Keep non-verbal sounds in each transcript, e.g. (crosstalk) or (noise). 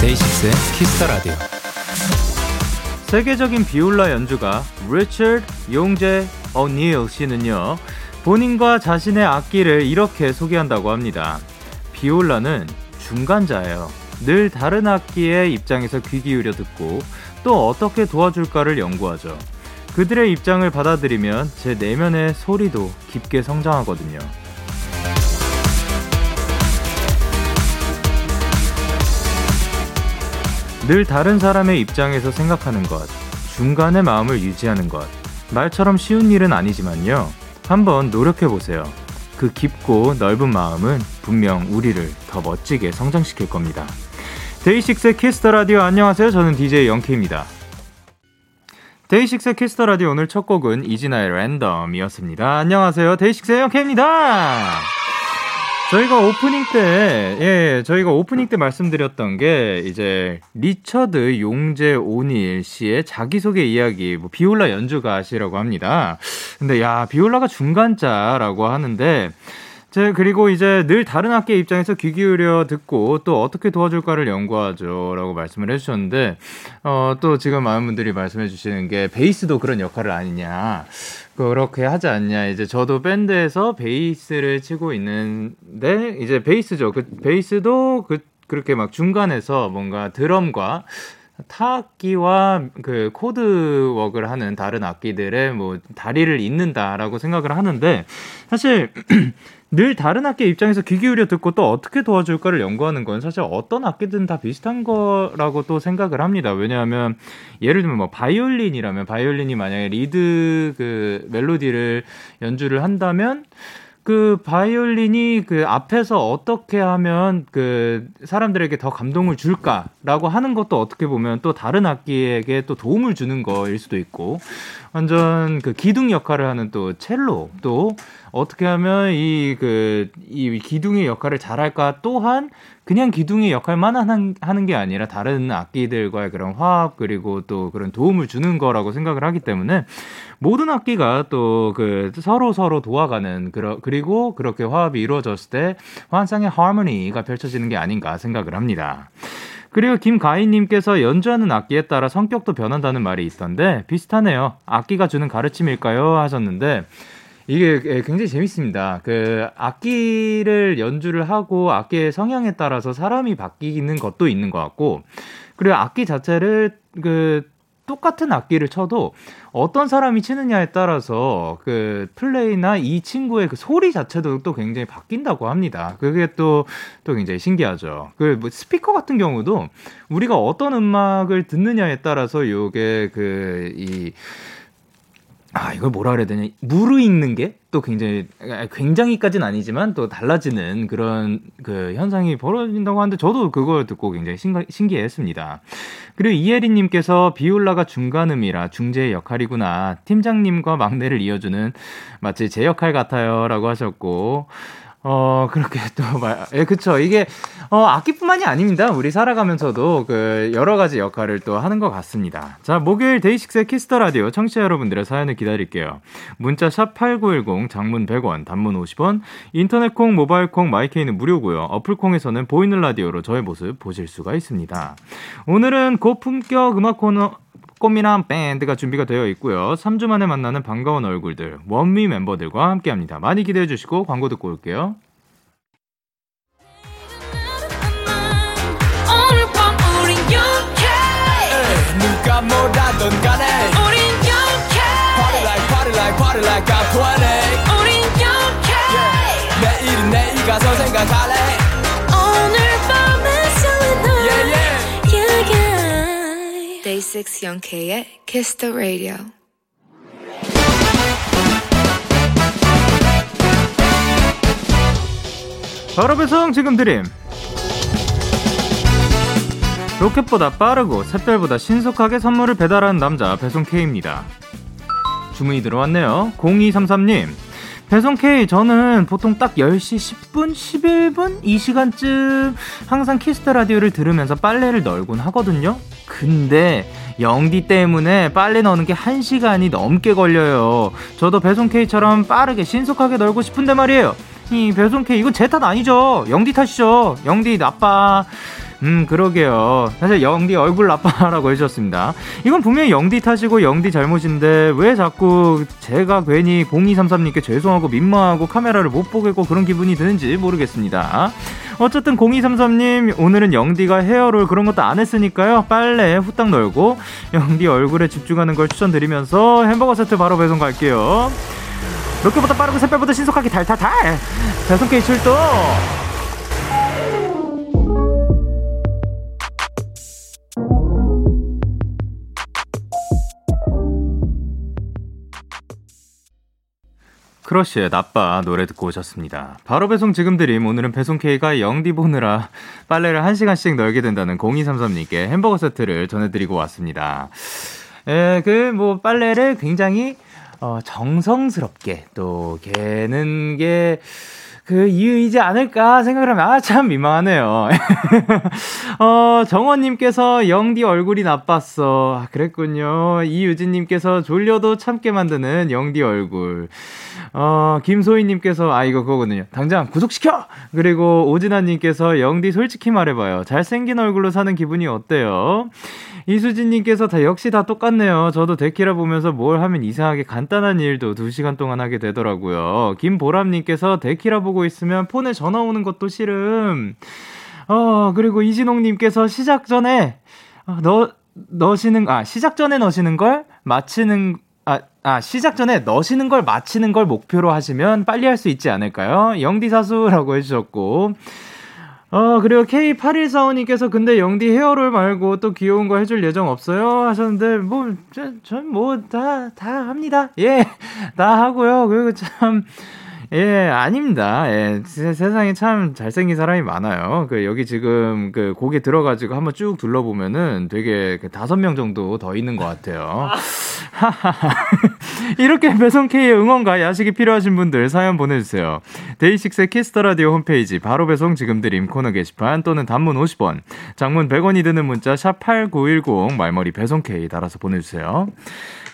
데이식스의 키스 더 라디오. 세계적인 비올라 연주가 리처드 용재 오닐 씨는요. 본인과 자신의 악기를 이렇게 소개한다고 합니다. 비올라는 중간자예요. 늘 다른 악기의 입장에서 귀 기울여 듣고 또 어떻게 도와줄까를 연구하죠. 그들의 입장을 받아들이면 제 내면의 소리도 깊게 성장하거든요. 늘 다른 사람의 입장에서 생각하는 것, 중간의 마음을 유지하는 것. 말처럼 쉬운 일은 아니지만요. 한번 노력해 보세요. 그 깊고 넓은 마음은 분명 우리를 더 멋지게 성장시킬 겁니다. 데이식스의 키스 더 라디오 안녕하세요. 저는 DJ 영케이입니다. 데이식스의 키스 더 라디오 오늘 첫 곡은 이진아의 랜덤이었습니다. 안녕하세요. 데이식스의 영케이입니다. 저희가 오프닝 때, 예, 저희가 오프닝 때 말씀드렸던 게, 이제, 리처드 용재 오닐 씨의 자기소개 이야기, 뭐, 비올라 연주가시라고 합니다. 근데, 야, 비올라가 중간자라고 하는데, 제 그리고 이제 늘 다른 악기의 입장에서 귀 기울여 듣고 또 어떻게 도와줄까를 연구하죠라고 말씀을 해주셨는데 어 또 지금 많은 분들이 말씀해 주시는 게 베이스도 그런 역할을 아니냐 그렇게 하지 않냐. 이제 저도 밴드에서 베이스를 치고 있는데 이제 베이스죠. 그 베이스도 그 그렇게 막 중간에서 뭔가 드럼과 타악기와 그 코드웍을 하는 다른 악기들의 뭐 다리를 잇는다라고 생각을 하는데 사실 (clears throat) 늘 다른 악기 입장에서 귀 기울여 듣고 또 어떻게 도와줄까를 연구하는 건 사실 어떤 악기든 다 비슷한 거라고 또 생각을 합니다. 왜냐하면 예를 들면 뭐 바이올린이라면 바이올린이 만약에 리드 그 멜로디를 연주를 한다면 그 바이올린이 그 앞에서 어떻게 하면 그 사람들에게 더 감동을 줄까라고 하는 것도 어떻게 보면 또 다른 악기에게 또 도움을 주는 거일 수도 있고 완전 그 기둥 역할을 하는 또 첼로 또 어떻게 하면 이 그 이 기둥의 역할을 잘할까 또한 그냥 기둥의 역할만 하는, 하는 게 아니라 다른 악기들과의 그런 화합 그리고 또 그런 도움을 주는 거라고 생각을 하기 때문에 모든 악기가 또 그 서로 서로 도와가는 그러, 그리고 그렇게 화합이 이루어졌을 때 환상의 하모니가 펼쳐지는 게 아닌가 생각을 합니다. 그리고 김가희님께서 연주하는 악기에 따라 성격도 변한다는 말이 있던데 비슷하네요. 악기가 주는 가르침일까요? 하셨는데 이게 예, 굉장히 재밌습니다. 그 악기를 연주를 하고 악기의 성향에 따라서 사람이 바뀌는 것도 있는 것 같고 그리고 악기 자체를 그 똑같은 악기를 쳐도 어떤 사람이 치느냐에 따라서 그 플레이나 이 친구의 그 소리 자체도 또 굉장히 바뀐다고 합니다. 그게 또, 또 굉장히 신기하죠. 그 뭐 스피커 같은 경우도 우리가 어떤 음악을 듣느냐에 따라서 요게 그, 이, 아, 이걸 뭐라 그래야 되냐. 무르익는 게 또 굉장히, 굉장히까지는 아니지만 또 달라지는 그런 그 현상이 벌어진다고 하는데 저도 그걸 듣고 굉장히 신기, 했습니다 그리고 이혜리님께서 비올라가 중간음이라 중재의 역할이구나. 팀장님과 막내를 이어주는 마치 제 역할 같아요. 라고 하셨고, 어, 그렇게 또 말, 예, 그쵸. 이게, 어, 악기뿐만이 아닙니다. 우리 살아가면서도 그, 여러 가지 역할을 또 하는 것 같습니다. 자, 목요일 데이식스의 키스 더 라디오 청취자 여러분들의 사연을 기다릴게요. 문자 샵 8910, 장문 100원, 단문 50원, 인터넷 콩, 모바일 콩, 마이케이는 무료고요 어플 콩에서는 보이는 라디오로 저의 모습 보실 수가 있습니다. 오늘은 고품격 음악 코너, 꼬미남 밴드가 준비가 되어 있고요. 3주 만에 만나는 반가운 얼굴들, 원미 멤버들과 함께 합니다. 많이 기대해 주시고 광고 듣고 올게요. 누가 뭐라던 간에 우린 영케 Party like party like party like I'm 20 우린 영케 yeah. 내일은 내일 가서 생각할래 Day6 영케이의 Kiss the Radio 바로 배송 지금 드림 로켓보다 빠르고 샛별보다 신속하게 선물을 배달하는 남자 배송 K입니다 주문이 들어왔네요. 0233님. 배송 K 저는 보통 딱 10시 10분, 11분 이 시간쯤 항상 키스 더 라디오를 들으면서 빨래를 널곤 하거든요. 근데 영디 때문에 빨래 너는 게 1시간이 넘게 걸려요. 저도 배송 K처럼 빠르게 신속하게 널고 싶은데 말이에요. 이 배송 K 이건 제 탓 아니죠. 영디 탓이죠. 영디 나빠. 음, 그러게요. 사실 영디 얼굴 나빠라고 해주셨습니다. 이건 분명히 영디 탓이고 영디 잘못인데 왜 자꾸 제가 괜히 0233님께 죄송하고 민망하고 카메라를 못 보겠고 그런 기분이 드는지 모르겠습니다. 어쨌든 0233님 오늘은 영디가 헤어롤 그런 것도 안 했으니까요. 빨래 후딱 널고 영디 얼굴에 집중하는 걸 추천드리면서 햄버거 세트 바로 배송 갈게요. 롯데보다 빠르고 새별보다 신속하게 달달달 배송 K 출동 크러쉬의 나빠 노래 듣고 오셨습니다. 바로 배송 지금 드림 오늘은 배송 K가 영디 보느라 빨래를 1시간씩 널게 된다는 0233님께 햄버거 세트를 전해드리고 왔습니다. 에, 그, 뭐, 빨래를 굉장히, 어, 정성스럽게 또, 개는 게, 그 이유이지 않을까 생각을 하면 아 참 민망하네요. (laughs) 어 정원님께서 영디 얼굴이 나빴어. 아, 그랬군요. 이유진님께서 졸려도 참게 만드는 영디 얼굴. 어 김소희님께서 아 이거 그거거든요. 당장 구속시켜. 그리고 오진아님께서 영디 솔직히 말해봐요. 잘생긴 얼굴로 사는 기분이 어때요? 이수진님께서 다 역시 다 똑같네요. 저도 데키라 보면서 뭘 하면 이상하게 간단한 일도 2시간 동안 하게 되더라고요. 김보람님께서 데키라 보고 있으면 폰에 전화 오는 것도 싫음. 어, 그리고 이진홍님께서 시작 전에, 어, 너, 넣으시는, 아, 시작 전에 넣으시는 걸 마치는, 아, 아, 시작 전에 넣으시는 걸 마치는 걸 목표로 하시면 빨리 할 수 있지 않을까요? 영디사수라고 해주셨고, 어, 그리고 K8145님께서 근데 영디 헤어롤 말고 또 귀여운 거 해줄 예정 없어요? 하셨는데, 뭐, 전 뭐, 다, 다 합니다. 예, (laughs) 다 하고요. 그리고 참, 예, 아닙니다. 예, 세상에 참 잘생긴 사람이 많아요. 그, 여기 지금 그 곡에 들어가지고 한번 쭉 둘러보면은 되게 그 다섯 명 정도 더 있는 것 같아요. (laughs) 이렇게 배송K의 응원과 야식이 필요하신 분들 사연 보내주세요. 데이식스의 키스 더 라디오 홈페이지 바로 배송 지금 드림 코너 게시판 또는 단문 50원, 장문 100원이 드는 문자 샵8910 말머리 배송K 달아서 보내주세요.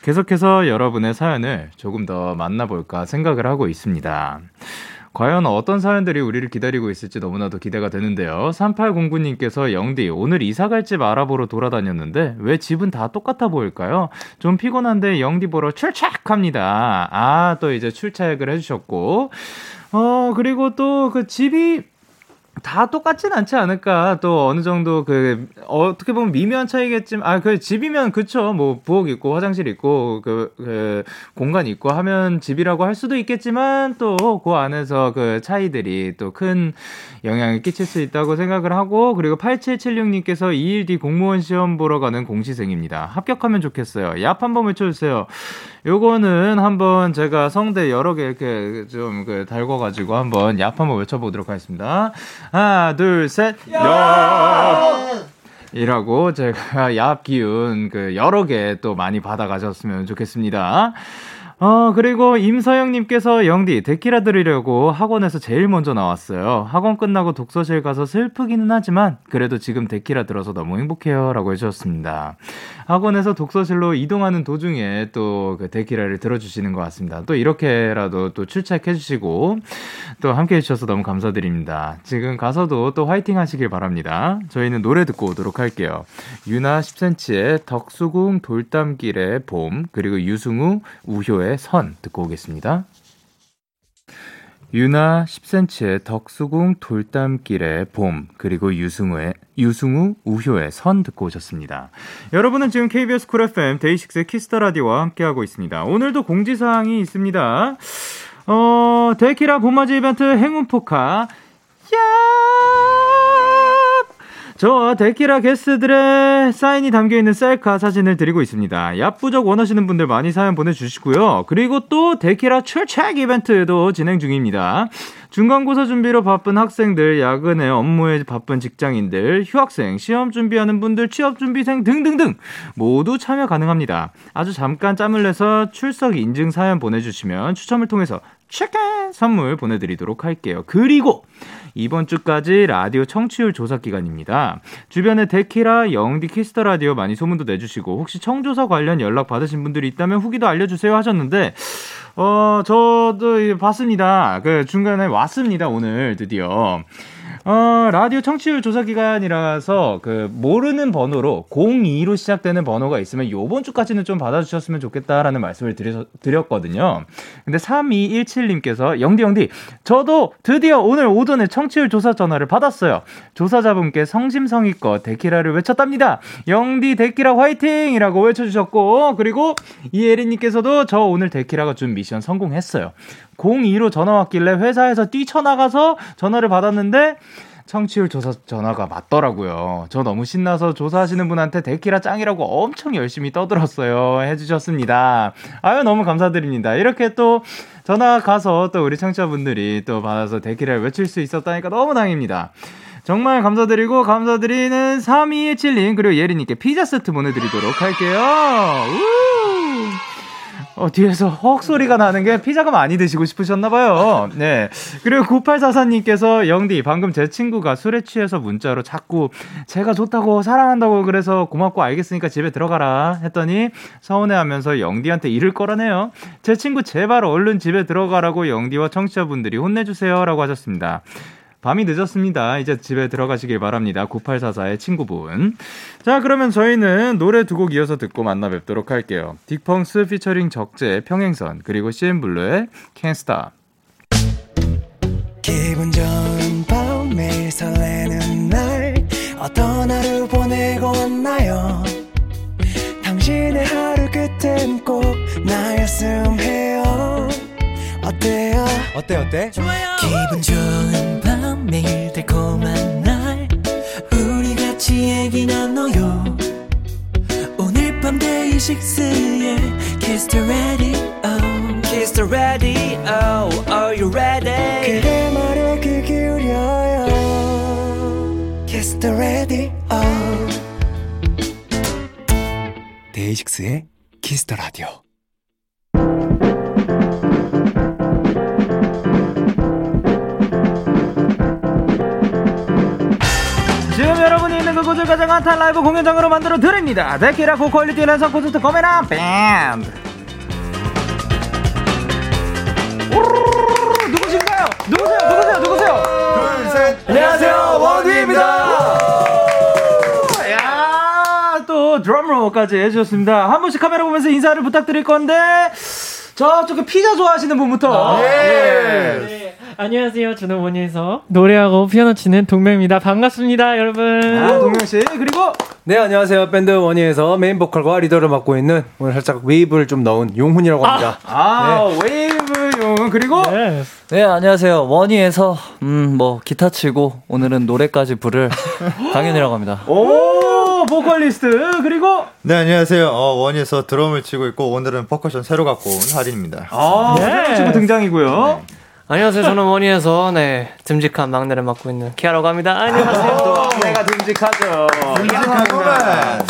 계속해서 여러분의 사연을 조금 더 만나볼까 생각을 하고 있습니다. 과연 어떤 사연들이 우리를 기다리고 있을지 너무나도 기대가 되는데요. 3809님께서 영디, 오늘 이사 갈 집 알아보러 돌아다녔는데 왜 집은 다 똑같아 보일까요? 좀 피곤한데 영디 보러 출첵합니다. 아, 또 이제 출첵을 해주셨고. 어, 그리고 또 그 집이 다 똑같진 않지 않을까. 또 어느 정도 그 어떻게 보면 미묘한 차이겠지만 아 그 집이면 그쵸. 뭐 부엌 있고 화장실 있고 그, 그 공간 있고 하면 집이라고 할 수도 있겠지만 또 그 안에서 그 차이들이 또 큰 영향을 끼칠 수 있다고 생각을 하고 그리고 8776님께서 2일 뒤 공무원 시험 보러 가는 공시생입니다. 합격하면 좋겠어요. 얍 한번 외쳐주세요. 요거는 한번 제가 성대 여러 개 이렇게 좀 그 달궈가지고 한번 얍 한번 외쳐보도록 하겠습니다. 하나, 둘, 셋, 얍! 이라고 제가 (laughs) 얍 기운 그 여러 개 또 많이 받아가셨으면 좋겠습니다. 어, 그리고 임서영님께서 영디, 데키라 들으려고 학원에서 제일 먼저 나왔어요. 학원 끝나고 독서실 가서 슬프기는 하지만, 그래도 지금 데키라 들어서 너무 행복해요. 라고 해주셨습니다. 학원에서 독서실로 이동하는 도중에 또 그 데키라를 들어주시는 것 같습니다. 또 이렇게라도 또 출첵해주시고, 또 함께 해주셔서 너무 감사드립니다. 지금 가서도 또 화이팅 하시길 바랍니다. 저희는 노래 듣고 오도록 할게요. 유나 10cm의 덕수궁 돌담길의 봄, 그리고 유승우, 우효의 선 듣고 오겠습니다. 유나 10cm의 덕수궁 돌담길의 봄 그리고 유승우의 유승우 우효의 선 듣고 오셨습니다. 여러분은 지금 KBS 쿨 FM 데이식스의 키스 더 라디오와 함께하고 있습니다. 오늘도 공지 사항이 있습니다. 어, 데키라 봄맞이 이벤트 행운 포카 야 저와 데키라 게스트들의 사인이 담겨있는 셀카 사진을 드리고 있습니다. 야부적 원하시는 분들 많이 사연 보내주시고요. 그리고 또 데키라 출첵 이벤트도 진행 중입니다. 중간고사 준비로 바쁜 학생들, 야근에 업무에 바쁜 직장인들, 휴학생, 시험 준비하는 분들, 취업 준비생 등등등 모두 참여 가능합니다. 아주 잠깐 짬을 내서 출석 인증 사연 보내주시면 추첨을 통해서 체크 선물 보내드리도록 할게요. 그리고 이번 주까지 라디오 청취율 조사 기간입니다. 주변에 데키라, 영디 키스 더 라디오 많이 소문도 내주시고 혹시 청조사 관련 연락 받으신 분들이 있다면 후기도 알려주세요 하셨는데 어, 저도 봤습니다. 그 중간에 왔습니다, 오늘 드디어. 어, 라디오 청취율 조사 기간이라서 그 모르는 번호로 02로 시작되는 번호가 있으면 요번 주까지는 좀 받아주셨으면 좋겠다라는 말씀을 드려, 드렸거든요. 근데 3217님께서 영디 영디 저도 드디어 오늘 오전에 청취율 조사 전화를 받았어요. 조사자분께 성심성의껏 데키라를 외쳤답니다. 영디 데키라 화이팅이라고 외쳐주셨고 그리고 이예린님께서도 저 오늘 데키라가 준 미션 성공했어요. 02로 전화 왔길래 회사에서 뛰쳐나가서 전화를 받았는데 청취율 조사 전화가 맞더라고요. 저 너무 신나서 조사하시는 분한테 데키라 짱이라고 엄청 열심히 떠들었어요. 해주셨습니다. 아유, 너무 감사드립니다. 이렇게 또 전화 가서 또 우리 청취자분들이 또 받아서 데키라를 외칠 수 있었다니까 너무 다행입니다. 정말 감사드리고 감사드리는 3217님 그리고 예리님께 피자 세트 보내드리도록 할게요. 우! 어, 뒤에서 헉 소리가 나는 게 피자가 많이 드시고 싶으셨나봐요. 네. 그리고 9844님께서 영디, 방금 제 친구가 술에 취해서 문자로 자꾸 제가 좋다고 사랑한다고 그래서 고맙고 알겠으니까 집에 들어가라 했더니 서운해 하면서 영디한테 이를 거라네요. 제 친구 제발 얼른 집에 들어가라고 영디와 청취자분들이 혼내주세요. 라고 하셨습니다. 밤이 늦었습니다. 이제 집에 들어가시길 바랍니다. 9844의 친구분. 자, 그러면 저희는 노래 두 곡 이어서 듣고 만나 뵙도록 할게요. 딕펑스 피처링 적재 평행선 그리고 CN블루의 Stop. 기분 좋은 밤 매일 설레는 날 어떤 하루 보내고 왔나요 당신의 하루 끝엔 꼭 나였음 해요 어때요 어때 어때 좋아요 기분 좋은 밤 매일 달콤한 날 우리 같이 얘기 나눠요 오늘 밤 데이식스의 Kiss the Radio Kiss the Radio Are you ready 그대 말에 귀 기울여요 Kiss the Radio 데이식스의 Kiss the Radio 있는 그곳을 가장 핫한 라이브 공연장으로 만들어 드립니다. 데키라 고퀄리티 랜선 콘서트 거메라 밴드. 누구신가요? 누구세요? 누구세요? 누구세요? 둘, 셋. 안녕하세요. 원위입니다. 야, 또 드럼롤까지 해주셨습니다. 한 분씩 카메라 보면서 인사를 부탁드릴 건데 저쪽에 피자 좋아하시는 분부터. 아, 예. 네. 안녕하세요. 저는 원위에서 노래하고 피아노 치는 동명입니다. 반갑습니다, 여러분. 아, 동명 씨. 그리고 네, 안녕하세요. 밴드 원위에서 메인 보컬과 리더를 맡고 있는 오늘 살짝 웨이브를 좀 넣은 용훈이라고 합니다. 아, 아 네. 웨이브 용훈. 그리고 네. 네, 안녕하세요. 원위에서 음, 뭐 기타 치고 오늘은 노래까지 부를 (laughs) 강현이라고 합니다. 오, 보컬리스트. 그리고 네, 안녕하세요. 어, 원위에서 드럼을 치고 있고 오늘은 퍼커션 새로 갖고 온 하린입니다. 아, 네. 새로 치고 등장이고요. 네. 안녕하세요. 저는 원위에서 네 듬직한 막내를 맡고 있는 키아라고 합니다. 안녕하세요. 또 막내가 듬직하죠. 듬직하구만.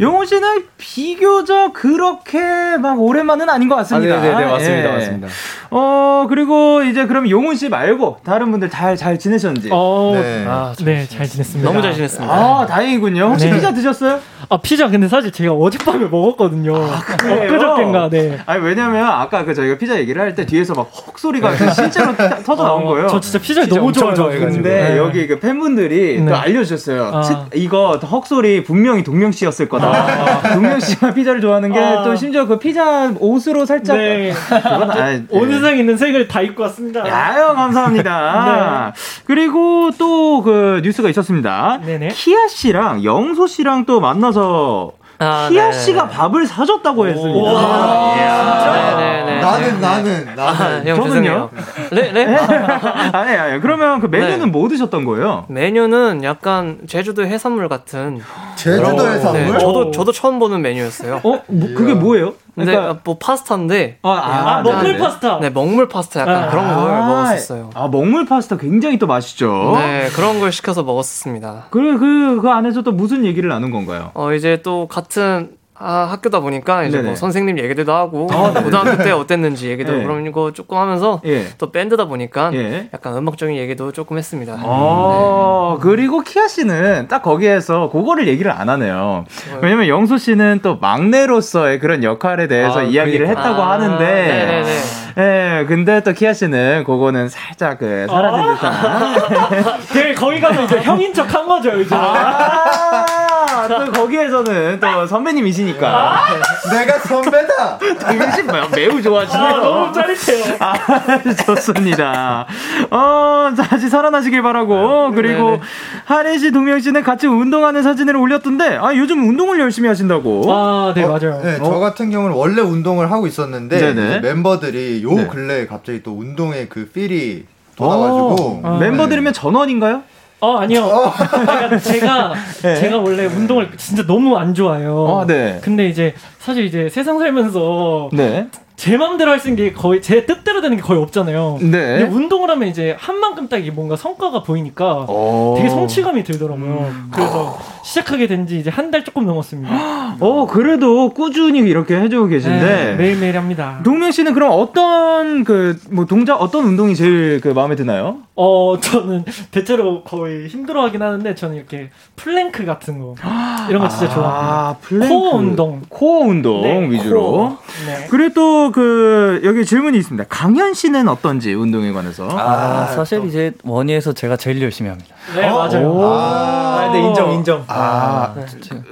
용호 씨는 비교적 그렇게 막 오랜만은 아닌 것 같습니다. 아, 네네 네, 네, 맞습니다. 예. 맞습니다. 어 그리고 이제 그럼 용훈 씨 말고 다른 분들 잘잘 지내셨는지? 어, 네. 아, 네, 잘 지냈습니다. 너무 잘 지냈습니다. 아 다행이군요. 혹시 네. 피자 드셨어요? 아 피자 근데 사실 제가 어젯밤에 먹었거든요. 아, 그저께인가. 네. 아니 왜냐면 아까 그 저희가 피자 얘기를 할 때 뒤에서 막 헉 소리가 그 실제로 터져 나온 어, 거예요. 저 진짜 피자 너무 좋아해가지고. 근데 네. 여기 그 팬분들이 네. 또 알려주셨어요. 아. 이거 헉 소리 분명히 동명 씨였을 거다. 아. 동명 씨가 피자를 좋아하는 게또 아. 심지어 그 피자 옷으로 살짝 네. 아, 온 세상 있는 색을 다 입고 왔습니다. 아유 감사합니다. 네. 그리고 또 그 뉴스가 있었습니다. 네네. 키아 씨랑 영소 씨랑 또 만나서 아, 키아 네. 씨가 밥을 사줬다고 했습니다. 아, 네네네. 나는 나는 나는 아, 나는 형 저는요? 죄송해요. 네, 네. (laughs) 아니, 아니, 그러면 그 메뉴는 네. 뭐 드셨던 거예요? 메뉴는 약간 제주도 해산물 같은. 제주도의 네, 선물. 저도 저도 처음 보는 메뉴였어요. 어, 뭐, 그게 뭐예요? 근데 그러니까- 아, 뭐 파스타인데. 아, 아, 먹물 네. 파스타. 네, 먹물 파스타 약간 아. 그런 걸 아, 먹었었어요. 아, 먹물 파스타 굉장히 또 맛있죠. 네, 그런 걸 시켜서 먹었습니다. 그, 그, 그 안에서 또 무슨 얘기를 나눈 건가요? 어 이제 또 같은 아, 학교다 보니까 이제 네네. 뭐 선생님 얘기들도 하고 고등학교 때 어땠는지 얘기도 네. 그런 거 조금 하면서 예. 또 밴드다 보니까 예. 약간 음악적인 얘기도 조금 했습니다. 어, 그리고 키아 씨는 딱 거기에서 그거를 얘기를 안 하네요. 왜냐면 영수 씨는 또 막내로서의 그런 역할에 대해서 아, 이야기를 그러니까. 했다고 아, 하는데, 네네네. 예, 근데 또 키아 씨는 그거는 살짝 그 사라진 듯한. 되게 거기 가서 이제 형인 척 한 거죠, 이제. 아, 또 거기에서는 또 선배님이시니까. 내가 선배다. 동민 씨 매우 좋아하시네요. 아, 너무 짜릿해요. 아, 좋습니다. 어, 다시 살아나시길 바라고. 그리고 네네. 하린 씨, 동명 씨는 같이 운동하는 사진을 올렸던데, 아, 요즘 운동을 열심히 하신다고. 아, 네, 맞아요. 네, 저 같은 경우는 원래 운동을 하고 있었는데 멤버들이 요 네. 근래에 갑자기 또 운동의 그 필이 어, 멤버들이면 전원인가요? 어, 아니요. 그러니까 제가, (laughs) 네. 제가 원래 운동을 진짜 너무 안 좋아해요. 아, 네. 근데 이제, 사실 이제 세상 살면서 네. 제 마음대로 할 수 있는 게 거의, 제 뜻대로 되는 게 거의 없잖아요. 네. 근데 운동을 하면 이제 한 만큼 딱 이게 뭔가 성과가 보이니까 어. 되게 성취감이 들더라고요. 음. 그래서 시작하게 된 지 이제 한 달 조금 넘었습니다. (gasps) 어, 그래도 꾸준히 이렇게 해주고 계신데. 네, 매일매일 합니다. 동명 씨는 그럼 어떤 그 뭐 동작 어떤 운동이 제일 그 마음에 드나요? 어, 저는 대체로 거의 힘들어 하긴 하는데 저는 이렇게 플랭크 같은 거 (gasps) 이런 거 진짜 좋아합니다. 아, 플랭크. 코어 운동. 코어 운동 네, 위주로. 코어. 네. 그리고 또그 여기 질문이 있습니다. 강현 씨는 어떤지 운동에 관해서. 아, 사실 이제 원희에서 제가 제일 열심히 합니다. 네, 맞아요. 아, 네, 인정, 인정. 아,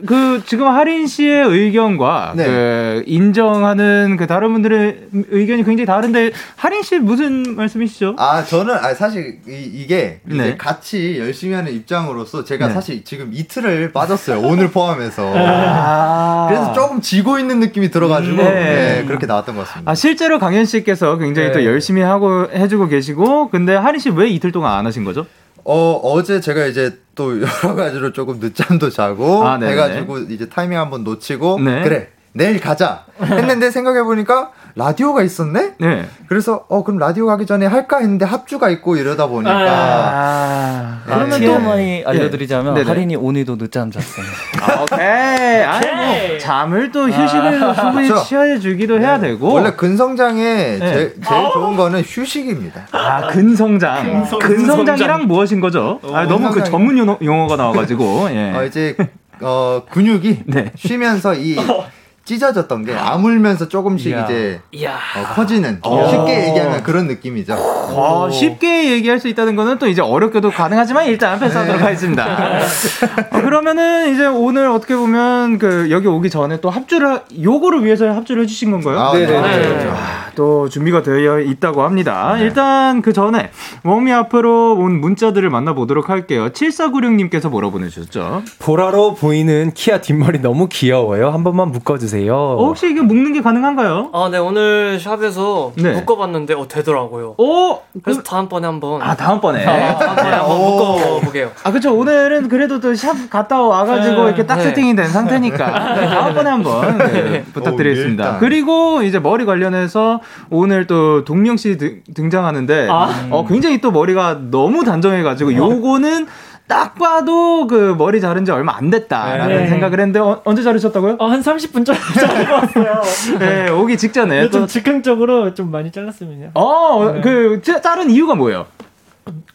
그 지금 하린 씨의 의견과 네. 그 인정하는 그 다른 분들의 의견이 굉장히 다른데 하린 씨 무슨 말씀이시죠? 아 저는 아 사실 이, 게 네. 같이 열심히 하는 입장으로서 제가 네. 사실 지금 이틀을 빠졌어요 오늘 포함해서 아. 그래서 조금 지고 있는 느낌이 들어가지고 네. 네, 그렇게 나왔던 것 같습니다. 아 실제로 강현 씨께서 굉장히 네. 또 열심히 하고 해주고 계시고 근데 하린 씨왜 이틀 동안 안 하신 거죠? 어 어제 제가 이제 또 여러 가지로 조금 늦잠도 자고 아. 해가지고 이제 타이밍 한번 놓치고 네. 그래 내일 가자 했는데 생각해 보니까 라디오가 있었네. 네. 그래서 어 그럼 라디오 가기 전에 할까 했는데 합주가 있고 이러다 보니까 아, 그러면 네. TMI 알려드리자면 네네. 할인이 오늘도 늦잠 잤어요. 아, 오케이. 아니 뭐 오케이. 잠을 또 휴식을 충분히 그렇죠. 취해주기도 해야 되고. 원래 근성장에 네. 제, 제일 좋은 거는 휴식입니다. 아 근성장. 근성장 이랑 무엇인 거죠? 아, 너무 그 전문 용어, 용어가 나와가지고. 예. 어, 이제 어 근육이 네. 쉬면서 이 (laughs) 찢어졌던 게 아물면서 조금씩 이야. 이제 이야. 어, 커지는 쉽게 얘기하면 그런 느낌이죠. 어, 쉽게 얘기할 수 있다는 거는 또 이제 어렵게도 가능하지만 일단 패스하도록 하겠습니다. (laughs) 어, 그러면은 이제 오늘 어떻게 보면 그 여기 오기 전에 또 합주를 하- 요거를 위해서 합주를 해주신 건가요? 아, 네, 네, 네. 네. 네. 아, 또 준비가 되어 있다고 합니다. 일단 그 전에 웜이 앞으로 온 문자들을 만나보도록 할게요. 7496님께서 뭐라 보내주셨죠? 보라로 보이는 키아 뒷머리 너무 귀여워요. 한 번만 묶어주세요. 어, 혹시 이게 묶는 게 가능한가요? 아, 네 오늘 샵에서 네. 묶어봤는데 어 되더라고요. 오! 그래서 다음번에 한번 아, 다음번에. 다음번에 한번 묶어보게요. 아, 그쵸. 오늘은 그래도 또 샵 갔다 와가지고 이렇게 딱 네. 세팅이 된 상태니까. 네, (laughs) 다음번에 한번 네, 부탁드리겠습니다. 오, 일단. 그리고 이제 머리 관련해서 오늘 또 동명 씨 등- 등장하는데, 아. 어, 굉장히 또 머리가 너무 단정해가지고, 요거는 딱 봐도 그 머리 자른 지 얼마 안 됐다라는 네. 생각을 했는데, 어, 언제 자르셨다고요? 어, 한 30분 전에 (laughs) 자르고 왔어요. 네, 오기 직전에. 좀 또, 즉흥적으로 좀 많이 잘랐습니다. 어, 네. 그, 자- 자른 이유가 뭐예요?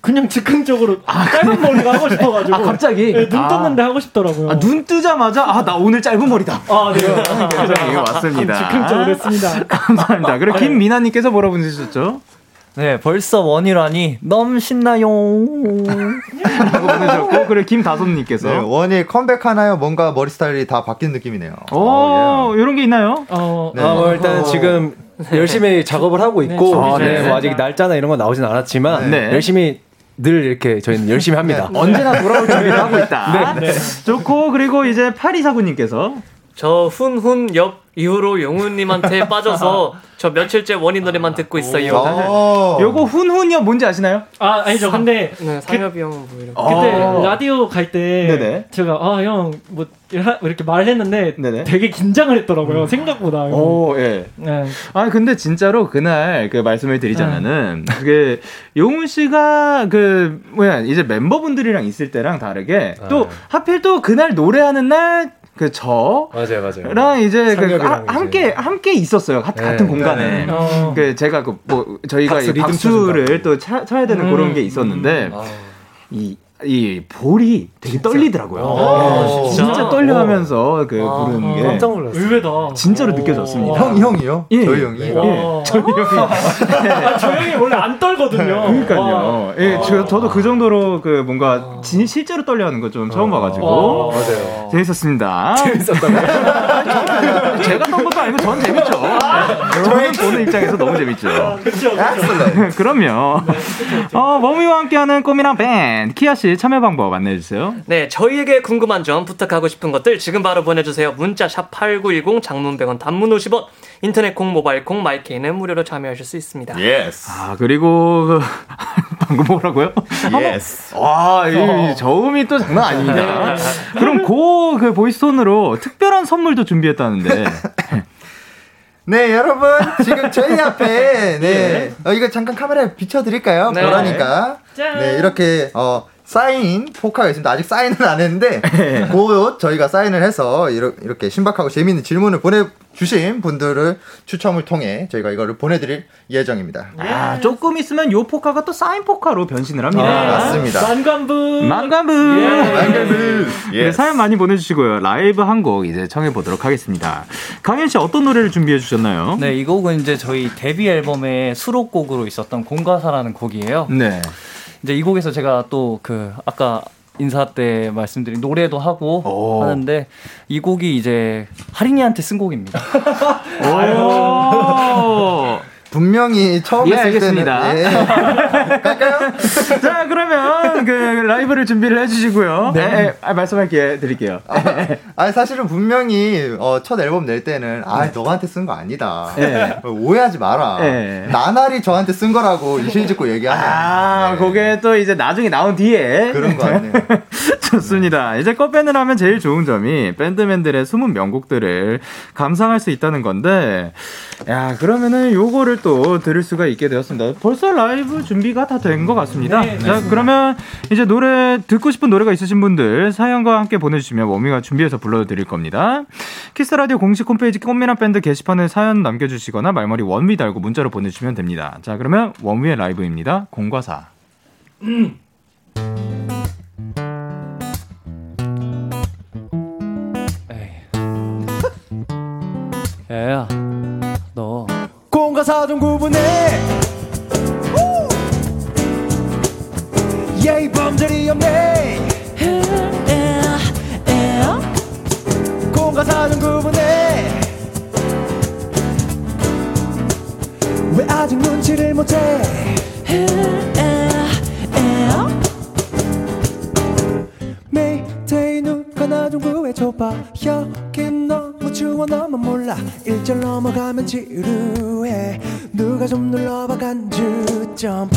그냥 즉흥적으로 짧은 머리가 하고 (laughs) 싶어가지고. 아, 갑자기? 네, 눈 아. 떴는데 하고 싶더라고요. 아, 눈 뜨자마자, 아, 나 오늘 짧은 머리다. 아, 네. (laughs) 굉장히 맞습니다. 즉흥적으로 했습니다. (laughs) 감사합니다. 그리고 김미나님께서 뭐라 보내주셨죠? 네, 벌써 원이라니 너무 신나요. 라고 보내주셨고, 그리고 김다솜님께서. 네, 원이 컴백하나요? 뭔가 머리 스타일이 다 바뀐 느낌이네요. 오, 어, 이런 게 있나요? 어, 네. 아, 뭐 일단 지금 열심히 작업을 하고 있고, 네, 중입니다. 뭐 아직 날짜나 이런 건 나오진 않았지만, 네. 열심히 늘 이렇게 저희는 열심히 합니다. 언제나 돌아올 준비를 하고 있다. 네. 좋고, 그리고 이제 파리사구님께서. 저 훈훈 옆 이후로 용훈님한테 (laughs) 빠져서 저 며칠째 원인 노래만 듣고 있어요. 어. 요거 훈훈이요 뭔지 아시나요? 아 아니죠. 근데 네, 상엽이 형은 뭐 이렇게. 그때 어. 라디오 갈 때. 제가 아 형 뭐 이렇게 말했는데 네네. 되게 긴장을 했더라고요. 생각보다. 오, 예. 네. 아 근데 진짜로 그날 그 말씀을 드리자면은 그게 용훈 씨가 그 뭐야 이제 멤버분들이랑 있을 때랑 다르게 또 하필 또 그날 노래하는 날 그 저랑 맞아요, 맞아요. 이제 그 하- 이제. 함께 함께 있었어요 가- 네. 같은 공간에 어. 그 제가 그 뭐 저희가 박수, 이 리듬 박수를. 또 차, 쳐야 되는 음. 그런 게 있었는데 이, 이 볼이 되게 떨리더라고요. 어, 예, 진짜, 진짜? 떨려하면서 그 아, 부르는 게 깜짝 놀랐어요. 의외다. 진짜로 오. 느껴졌습니다. 형 형이요? 예. 저희 형이. 예. 와. 저희 형이 (laughs) 아, 저 형이 원래 안 떨거든요. 와. 그러니까요. 예, 저, 저도 그 정도로 그 뭔가 진, 실제로 떨려하는 거 좀 처음 봐가지고 어. 맞아요. 재밌었습니다. 재밌었다고. (laughs) 제가 떤 것도 아니고 전 재밌죠. 저는 보는 입장에서 너무 재밌죠. 그쵸. (laughs) 그럼요. 어, 원위와 함께하는 꽃미남 밴드 키아 씨 참여 방법 안내해 주세요. 네, 저희에게 궁금한 점, 부탁하고 싶은 것들 지금 바로 보내주세요. 문자 샵 #8910 장문 100원, 단문 50원, 인터넷 콩, 모바일 콩, 마이케이는 무료로 참여하실 수 있습니다. Yes. 아 그리고 그, (laughs) 방금 뭐라고요? Yes. 와, 이 저음이 또 장난 아닙니다. 그럼 그, 그 voice tone으로 특별한 선물도 준비했다는데. (laughs) 네, 여러분. 지금 저희 앞에, 네. 어, 이거 잠깐 카메라에 비춰드릴까요? 네. 그러니까. 짠. 네, 이렇게, 어, 사인 포카가 있습니다. 아직 사인은 안 했는데, (laughs) 곧 저희가 사인을 해서 이렇게, 신박하고 재미있는 질문을 보내주신 분들을 추첨을 통해 저희가 이거를 보내드릴 예정입니다. 아, 조금 있으면 요 포카가 또 사인 포카로 변신을 합니다. 아, 맞습니다. 만관부. 만가부. 네, 사연 많이 보내주시고요. 라이브 한 곡 이제 청해 보도록 하겠습니다. 강현 씨 어떤 노래를 준비해 주셨나요? 네, 이 곡은 이제 저희 데뷔 앨범의 수록곡으로 있었던 공과사라는 곡이에요. 네. 이제 이 곡에서 제가 또 그 아까 인사 때 말씀드린 노래도 하고 오. 하는데 이 곡이 이제 하린이한테 쓴 곡입니다. (laughs) 오. 분명히 처음 예, 했을 알겠습니다. 때는. 예. 갈까요? (laughs) 자, 그러면 그 라이브를 준비를 해주시고요. 네. 아, 말씀할 기회 드릴게요. 아 사실은 분명히 어, 첫 앨범 낼 때는 아 너한테 쓴 거 아니다. 네. 어, 오해하지 마라. 네. 나날이 저한테 쓴 거라고 이실 짓고 얘기하네. 아, 그게 또 이제 나중에 나온 뒤에. 그런 거 같네요. (laughs) 좋습니다. 이제 컵밴을 하면 제일 좋은 점이 밴드맨들의 숨은 명곡들을 감상할 수 있다는 건데, 야, 그러면은 요거를 또 들을 수가 있게 되었습니다. 벌써 라이브 준비가 다 된 것 같습니다. 네, 자, 그러면 이제 노래, 듣고 싶은 노래가 있으신 분들 사연과 함께 보내주시면 원위가 준비해서 불러드릴 겁니다. 키스 더 라디오 공식 홈페이지 꽃미남 밴드 게시판에 사연 남겨주시거나 말머리 원위 달고 문자로 보내주시면 됩니다. 자, 그러면 원위의 라이브입니다. 공과 사. 야야, (laughs) 너 공과 사 좀 구분해 넘어가면 지루해. 누가 좀 눌러봐 간주점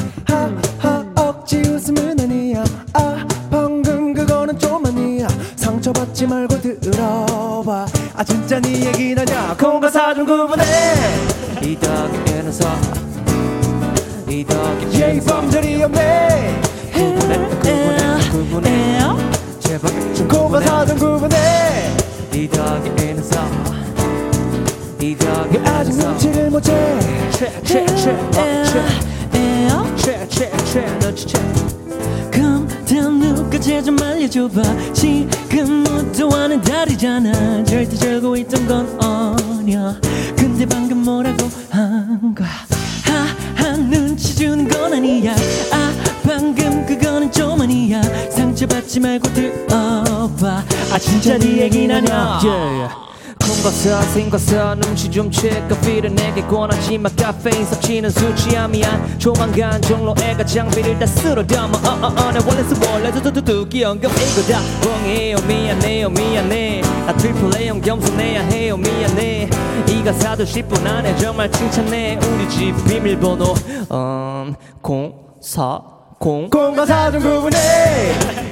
싱거서 눈치 좀 채. 커피를 내게 권하지만 카페인 섭취는 술 취함이야. 조만간 종로애가 장비를 다 쓸어 담아. 어어어 내 원래 원래 두두두두 귀여운겸 이거 다. 뻥이에요 미안해요 미안해. 나 트리플 A형 겸손해야 해요 미안해. 이 가사도 10분 안에 정말 칭찬해. 우리 집 비밀번호 음 공사 공 공과사전 구분해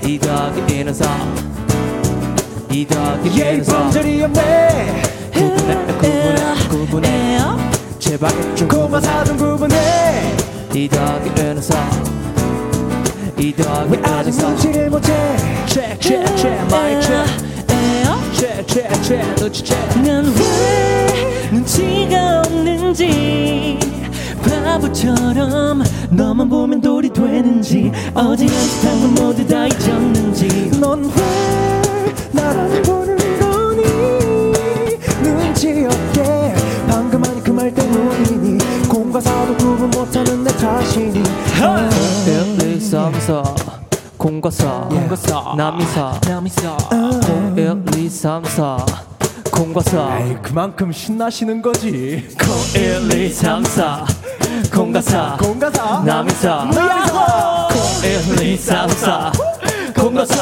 이 더하기 1은 4이 더하기 1은 4 예의 범절이 없네 구분해 구분해 구분해 제발 좀 공과사전 구분해 이 더하기 1은 4이 더하기 왜 1은 아직 4 눈치를 못채 check check check my check check check check 눈치 check 난왜 눈치가 없는지 바보처럼 너만 보면 돌이 되는지 어제 연습한 건 모두 다 잊었는지 넌왜 나를 보는 거니 1, 2, 3, 4 공과사 공과사 남이사 남이사 1, 2, 3, 4 공과사 에이 그만큼 신나시는 거지. 1, 2, 3, 4 공과사 공과사 남이사 남이사 1, 2, 3, 4 공과사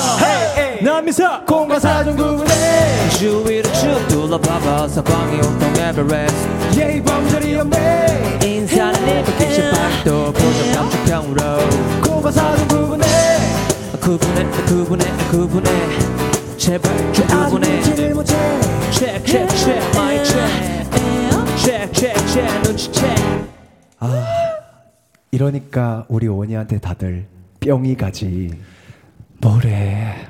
남이사 공과사전 구분해 주위를 쭉 둘러봐봐 사방이 온통 에베레스트. 예의 범절이 없네. 인사는 내고 기시박도 고정 감축형으로 공과사전 구분해. 구분해 구분해 구분해. 제발 좀 아직 구분해. check check check my check check check check 눈치 check 이러니까 우리 오니한테 다들 뿅이 가지. 뭐래?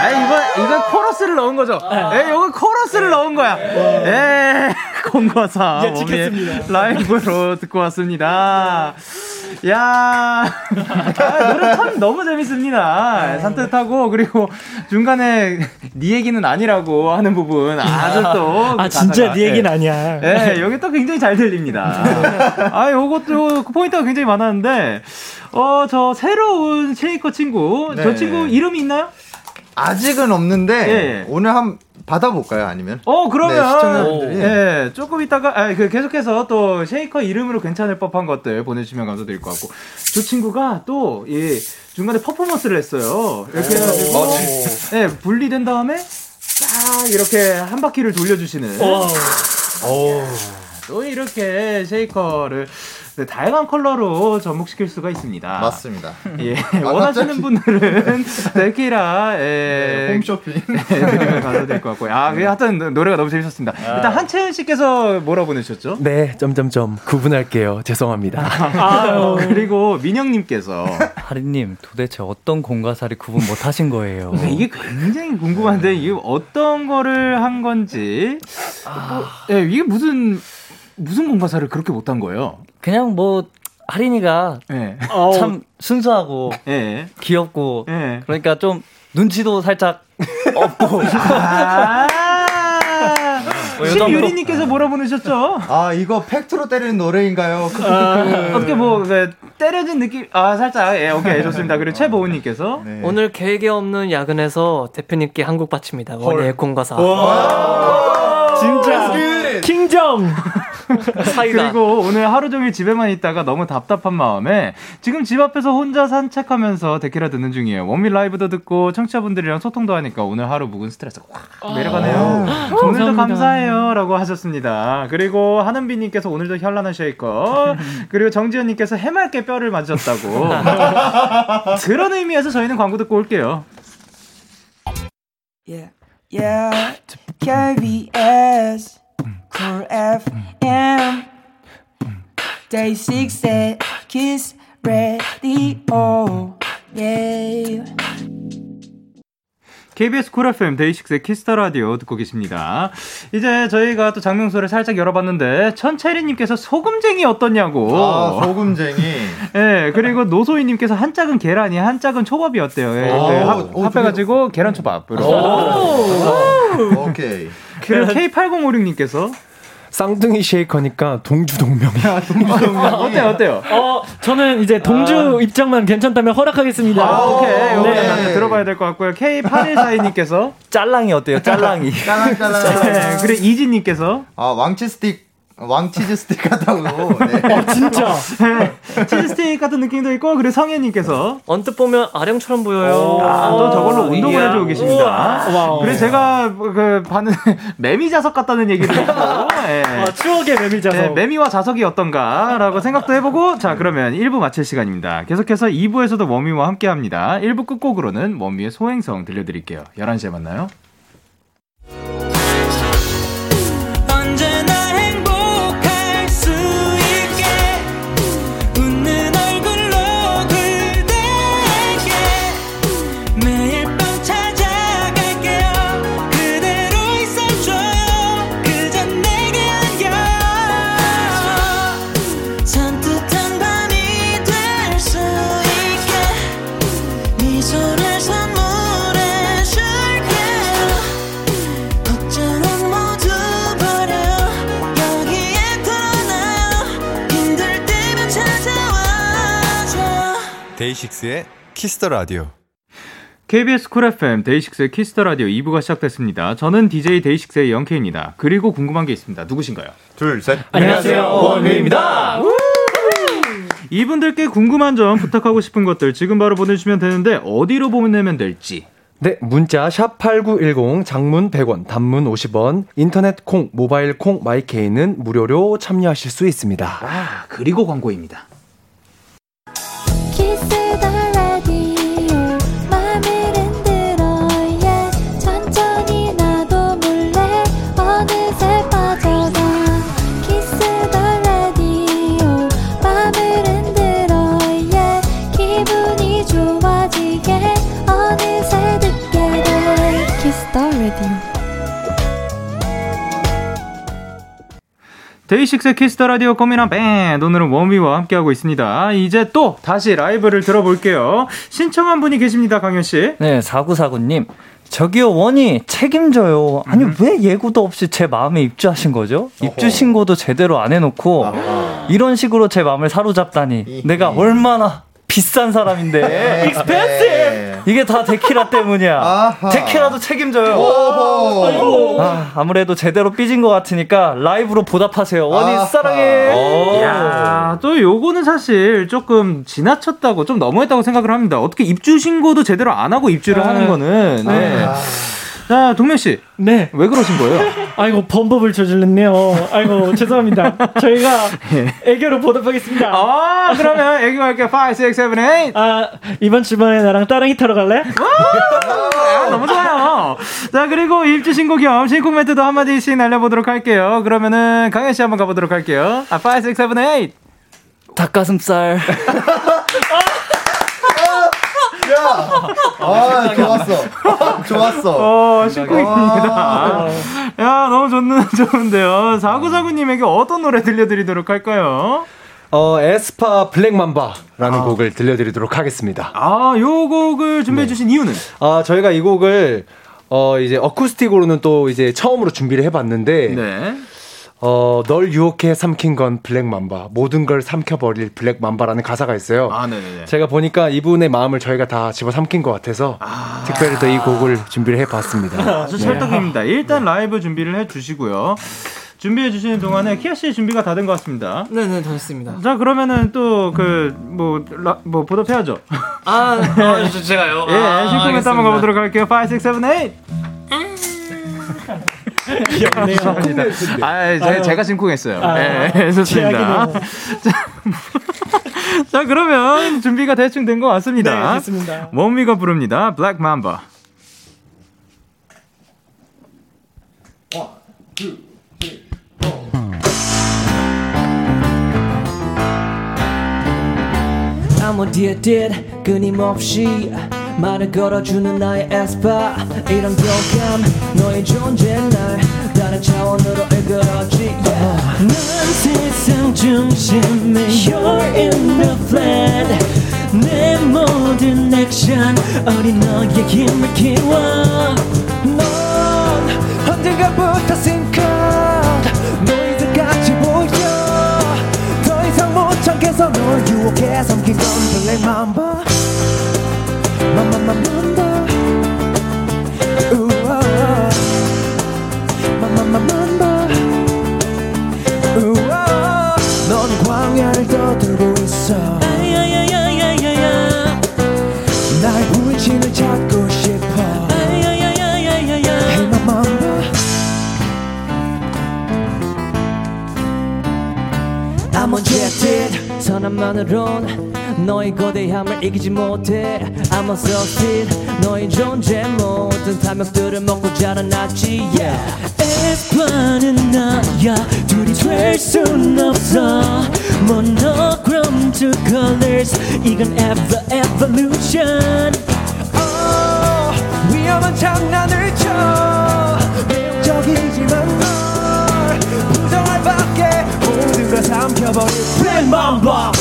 아 이거 이거 코러스를 넣은 거죠. 예, 이거 코러스를 넣은 거야. 예, 공과사 몸이 라이브로 듣고 왔습니다. 야, 아, 노래 참 너무 재밌습니다. 산뜻하고 그리고 중간에 네 얘기는 아니라고 하는 부분 아주 또 아 진짜 네 얘기는 예. 아니야. 예, 여기 또 굉장히 잘 들립니다. (laughs) 아, 요것도 포인트가 굉장히 많았는데, 어, 저 새로운 쉐이커 친구, 저 네. 친구 이름이 있나요? 아직은 없는데 예. 오늘 한 받아볼까요? 아니면? 어, 그러면, 네, 시청자분들이. 예, 조금 이따가, 아, 그 계속해서 또 쉐이커 이름으로 괜찮을 법한 것들 보내주시면 감사드릴 것 같고, 저 친구가 또, 이, 중간에 퍼포먼스를 했어요. 이렇게 해가지고, 예, 분리된 다음에, 딱 이렇게 한 바퀴를 돌려주시는. 또 이렇게 쉐이커를 네, 다양한 컬러로 접목시킬 수가 있습니다. 맞습니다. 예, 아, 원하시는 갑자기. 분들은 (laughs) 데키라 예, 홈쇼핑. 드리면 가도 될 것 같고요. 아, 그 하여튼 노래가 너무 재밌었습니다. 일단 한채은 씨께서 뭐라 보내셨죠? 네, 점점점 구분할게요. 죄송합니다. (laughs) 아, 그리고 민영님께서 (laughs) 하리님 도대체 어떤 공과사를 구분 못 하신 거예요? 네, 이게 굉장히 궁금한데 이게 어떤 거를 한 건지 뭐, 예, 이게 무슨 무슨 공과사를 그렇게 못한 거예요? 그냥 뭐 하린이가 예, 참 순수하고 예, 귀엽고 예. 그러니까 좀 눈치도 살짝 (laughs) 없고 아, 뭐요 정도? 신유리님께서 뭐라 보내셨죠? 아 이거 팩트로 때리는 노래인가요? 어떻게 뭐 그, 때려진 느낌? 아 살짝 예 오케이 좋습니다. 그리고 최보은님께서 네. 오늘 계획에 없는 야근에서 대표님께 한국 바칩니다. 원예 공과사. 진짜 킹정. 사이다. 그리고 오늘 하루 종일 집에만 있다가 너무 답답한 마음에 지금 집 앞에서 혼자 산책하면서 데키라 듣는 중이에요. 원밀 라이브도 듣고 청취자분들이랑 소통도 하니까 오늘 하루 묵은 스트레스가 확 내려가네요. 오늘도 감사해요라고 하셨습니다. 그리고 하는비님께서 오늘도 현란한 쉐이커 (laughs) 그리고 정지현님께서 해맑게 뼈를 맞으셨다고 (laughs) 그런 의미에서 저희는 광고 듣고 올게요. Yeah, yeah, KBS, Cool FM, Day6의 Kiss the Radio, yeah. KBS 쿨 FM 데이식스의 키스 더 라디오 듣고 계십니다. 이제 저희가 또 작명소를 살짝 열어봤는데 천채리님께서 소금쟁이 어떻냐고. 아 소금쟁이. (laughs) 예, 그리고 노소희님께서 한 짝은 계란이, 한 짝은 초밥이 어때요? 예, 오, 그 합, 오, 합해가지고 계란 초밥. 이렇게. 오케이. 그리고 K8056님께서 쌍둥이 쉐이커니까 동주 동명이야. 어때요, 어때요? 어, 저는 이제 동주 입장만 괜찮다면 허락하겠습니다. 아, 오케이. 오케이. 네. 들어봐야 될 것 같고요. K8142님께서. (laughs) 짤랑이 어때요? 짤랑이. 짤랑짤랑. (laughs) 네, 그리고 이진님께서. 아, 왕치 스틱, 왕 치즈 스틱 같다고. 네. 어, 진짜. 네, 치즈 스테이크 같은 느낌도 있고, 그리고 성현님께서. 언뜻 보면 아령처럼 보여요. 아, 또 저걸로 운동을 이야. 해주고 계십니다. Wow. 그래서 제가 그 반은 (laughs) 매미 자석 같다는 얘기를 듣고, 예. 아, 추억의 매미 자석. 네, 매미와 자석이 어떤가라고 생각도 해보고 자 그러면 1부 마칠 시간입니다. 계속해서 2부에서도 원위와 함께합니다. 1부 끝곡으로는 원위의 소행성 들려드릴게요. 11시에 만나요. 데이식스의 키스 더 라디오. KBS 쿨 FM 데이식스의 키스 더 라디오 2부가 시작됐습니다. 저는 DJ 데이식스의 영케입니다. 그리고 궁금한 게 있습니다. 누구신가요? 둘, 셋. 안녕하세요. 원위입니다. 이분들께 궁금한 점 부탁하고 싶은 것들 지금 바로 보내주시면 되는데 어디로 보내면 될지 네, 문자 샵 8910 장문 100원, 단문 50원, 인터넷 콩, 모바일 콩, 마이케이는 무료로 참여하실 수 있습니다. 아 그리고 광고입니다. 데이식스 키스 더 라디오 꽃미남 밴드 오늘은 원위와 함께하고 있습니다. 이제 또 다시 라이브를 들어볼게요. 신청한 분이 계십니다, 강현 씨. 네, 4949님. 저기요, 원위 책임져요. 아니, 왜 예고도 없이 제 마음에 입주하신 거죠? 입주 신고도 제대로 안 해놓고, 이런 식으로 제 마음을 사로잡다니. 내가 얼마나 비싼 사람인데. Expensive. 이게 다 데키라 때문이야. 아하. 데키라도 책임져요. 오호. 아, 아무래도 제대로 삐진 것 같으니까 라이브로 보답하세요. 원이 아하. 사랑해. 야, 또 요거는 사실 조금 지나쳤다고 좀 너무했다고 생각을 합니다. 어떻게 입주 신고도 제대로 안 하고 입주를 아, 하는 거는. 네. 아. 자, 동면 씨. 네. 왜 그러신 거예요? 아이고, 범법을 저질렀네요. 아이고, 죄송합니다. 저희가 애교로 보답하겠습니다. 아, 그러면 애기 갈게요. 5, 6, 7, 8. 아, 이번 주말에 나랑 따릉이 타러 갈래? 아, 너무 좋아요. 자, 그리고 입주 신고 겸 신곡 멘트도 한 마디씩 날려 보도록 할게요. 그러면은 강현 씨 한번 가 보도록 할게요. 아, 5, 6, 7, 8. 닭가슴살. (laughs) 야! 아, 좋았어. 좋았어. 어, 신곡입니다. 야, 너무 좋는, (laughs) 좋은데요. 사구사구님에게 어떤 노래 들려드리도록 할까요? 어, 에스파 블랙맘바라는 곡을 들려드리도록 하겠습니다. 아, 요 곡을 준비해주신 이유는? 아, 저희가 이 곡을 어, 이제 어쿠스틱으로는 또 이제 처음으로 준비를 해봤는데, 네. 어, 널 유혹해 삼킨 건 블랙맘바, 모든 걸 삼켜버릴 블랙맘바라는 가사가 있어요. 아, 네네네. 제가 보니까 이분의 마음을 저희가 다 집어 삼킨 것 같아서 특별히 또 이 곡을 준비를 해봤습니다. (laughs) 아주 찰떡입니다. (laughs) 일단 라이브 준비를 해주시고요. 준비해 주시는 동안에 키아 씨 준비가 다 된 것 같습니다. 네네, 됐습니다. 자, 그러면은 또 그, 뭐, 라, 뭐, 보답해야죠. 아, (laughs) 아 저- 제가요? 예, 아, 신곡 멘트 한번. 가보도록 할게요. 5, 6, 7, 8. 귀엽네요. 아, 제. 제가 심쿵했어요. 아, 예, 좋습니다. 제약이네요. 자, (laughs) 자, 그러면 준비가 대충 된 것 같습니다. 네, 됐습니다. 원미가 부릅니다. 블랙 맘바. 아무 뒤에 뒤 끊임없이 말을 걸어주는 나의 에스파. 이런 교감 너의 존재는 날 다른 차원으로 이끌었지 yeah. 난 세상 중심에 You're in the flat 내 모든 액션 어린 너의 힘을 키워. 넌 언젠가부터 싱크한 너희들 같이 보여. 더 이상 못 참겠어. 널 유혹해 삼킨 건 블랙맘바 I'm on jetted 선함만으론 너의 거대함을 이기지 못해 I'm a succeed 너의 존재 모든 탐욕들을 먹고 자라났지 yeah Fpla는 나야 둘이 될 순 없어 Monochrome to colors 이건 ever evolution oh, 위험한 장난을 쳐 매력적이지만 널 부정할 밖에 걸 삼켜버릴 Mamba Mamba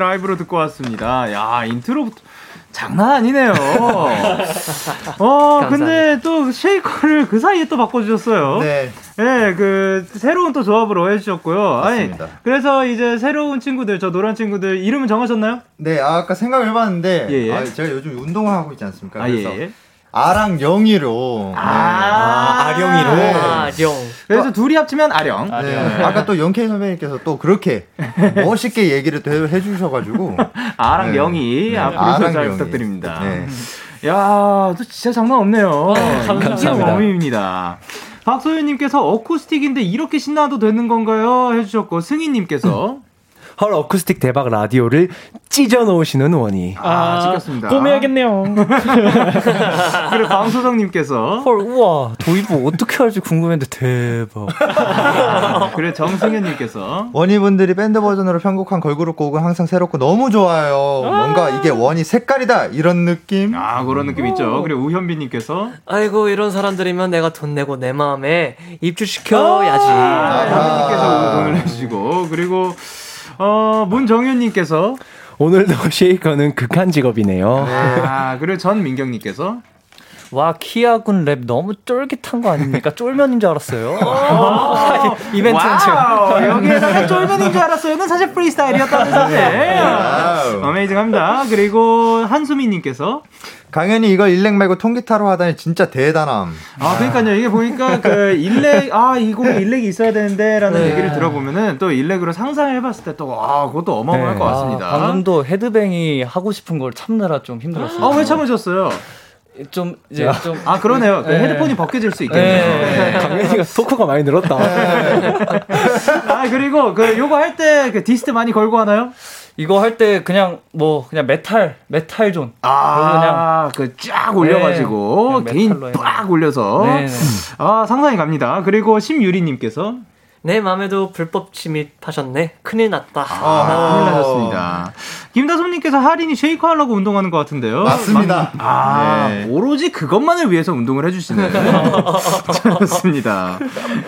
라이브로 듣고 왔습니다. 야, 인트로부터 장난 아니네요. 어, 근데 또 쉐이커를 그 사이에 또 바꿔주셨어요. 네. 네, 그 새로운 또 조합으로 해주셨고요. 맞습니다. 아니, 그래서 이제 새로운 친구들, 저 노란 친구들 이름은 정하셨나요? 네, 아, 아까 생각을 해봤는데 예, 예. 아, 제가 요즘 운동을 하고 있지 않습니까? 아, 그래서 예. 아랑 영이로 아, 아령이로. 네. 아령. 그래서 둘이 합치면 아령. 네. 아까 또 영케이 선배님께서 또 그렇게 (laughs) 멋있게 얘기를 또 해- 해주셔가지고 (laughs) 아랑 네. 영이 네, 앞으로 아랑 잘 영이. 부탁드립니다. 네. 야, 또 진짜 장난 없네요. (laughs) 감사합니다. 모임입니다. 박소연님께서 어쿠스틱인데 이렇게 신나도 되는 건가요? 해주셨고 승희님께서 헐 어쿠스틱 대박 라디오를 찢어 놓으시는 원이. 아, 찍혔습니다. 꼬매야겠네요. (laughs) 그리고 방소정님께서 헐 우와 도입부 어떻게 할지 궁금했는데 대박. (laughs) 그리고 정승현님께서 원희분들이 밴드 버전으로 편곡한 걸그룹 곡은 항상 새롭고 너무 좋아요. 뭔가 이게 원희 색깔이다 이런 느낌. 아 그런 느낌 있죠. 그리고 우현빈님께서 아이고 이런 사람들이면 내가 돈 내고 내 마음에 입주시켜야지. 아, 현빈님께서 운동을 해주시고 그리고 어 문정현님께서 오늘도 (laughs) 쉐이커는 극한 직업이네요. 아 그리고 전민경님께서 와 키아군 랩 너무 쫄깃한 거 아닙니까? 쫄면인 줄 알았어요. 어, (laughs) 이벤트는 제가 여기에다가 쫄면인 줄 알았어요는 사실 프리스타일이었다는 (laughs) 사실. Wow. Amazing합니다. 그리고 한수미님께서 강현이 이걸 일렉 말고 통기타로 하다니 진짜 대단함. 아, 그러니까요. 이게 보니까 그 일렉, 아, 이 곡에 일렉이 있어야 되는데라는 네. 얘기를 들어보면은 또 일렉으로 상상을 해봤을 때 또, 와, 그것도 어마어마할 네. 것 같습니다. 아, 방금도 헤드뱅이 하고 싶은 걸 참느라 좀 힘들었어요. 아, 왜 참으셨어요? 좀 이제 좀 아, 그러네요. 그 네. 헤드폰이 벗겨질 수 있겠네요. 네. 네. 강현이가 토크가 많이 늘었다. 아, 그리고 그 요거 할 때 그 dist 많이 걸고 하나요? 이거 할 때 그냥 뭐 그냥 metal Metal Zone. 아, 그 쫙 올려가지고 네, gain 빡 올려서 네, 네. 아 상상이 갑니다. 그리고 심유리님께서 내 마음에도 불법 침입하셨네. 큰일 났다. 아, 큰일 나셨습니다. 김다솜님께서 하린이 쉐이커 하려고 운동하는 것 같은데요. 맞습니다. 아, 네. 오로지 그것만을 위해서 운동을 해주시네요. (laughs) 좋습니다.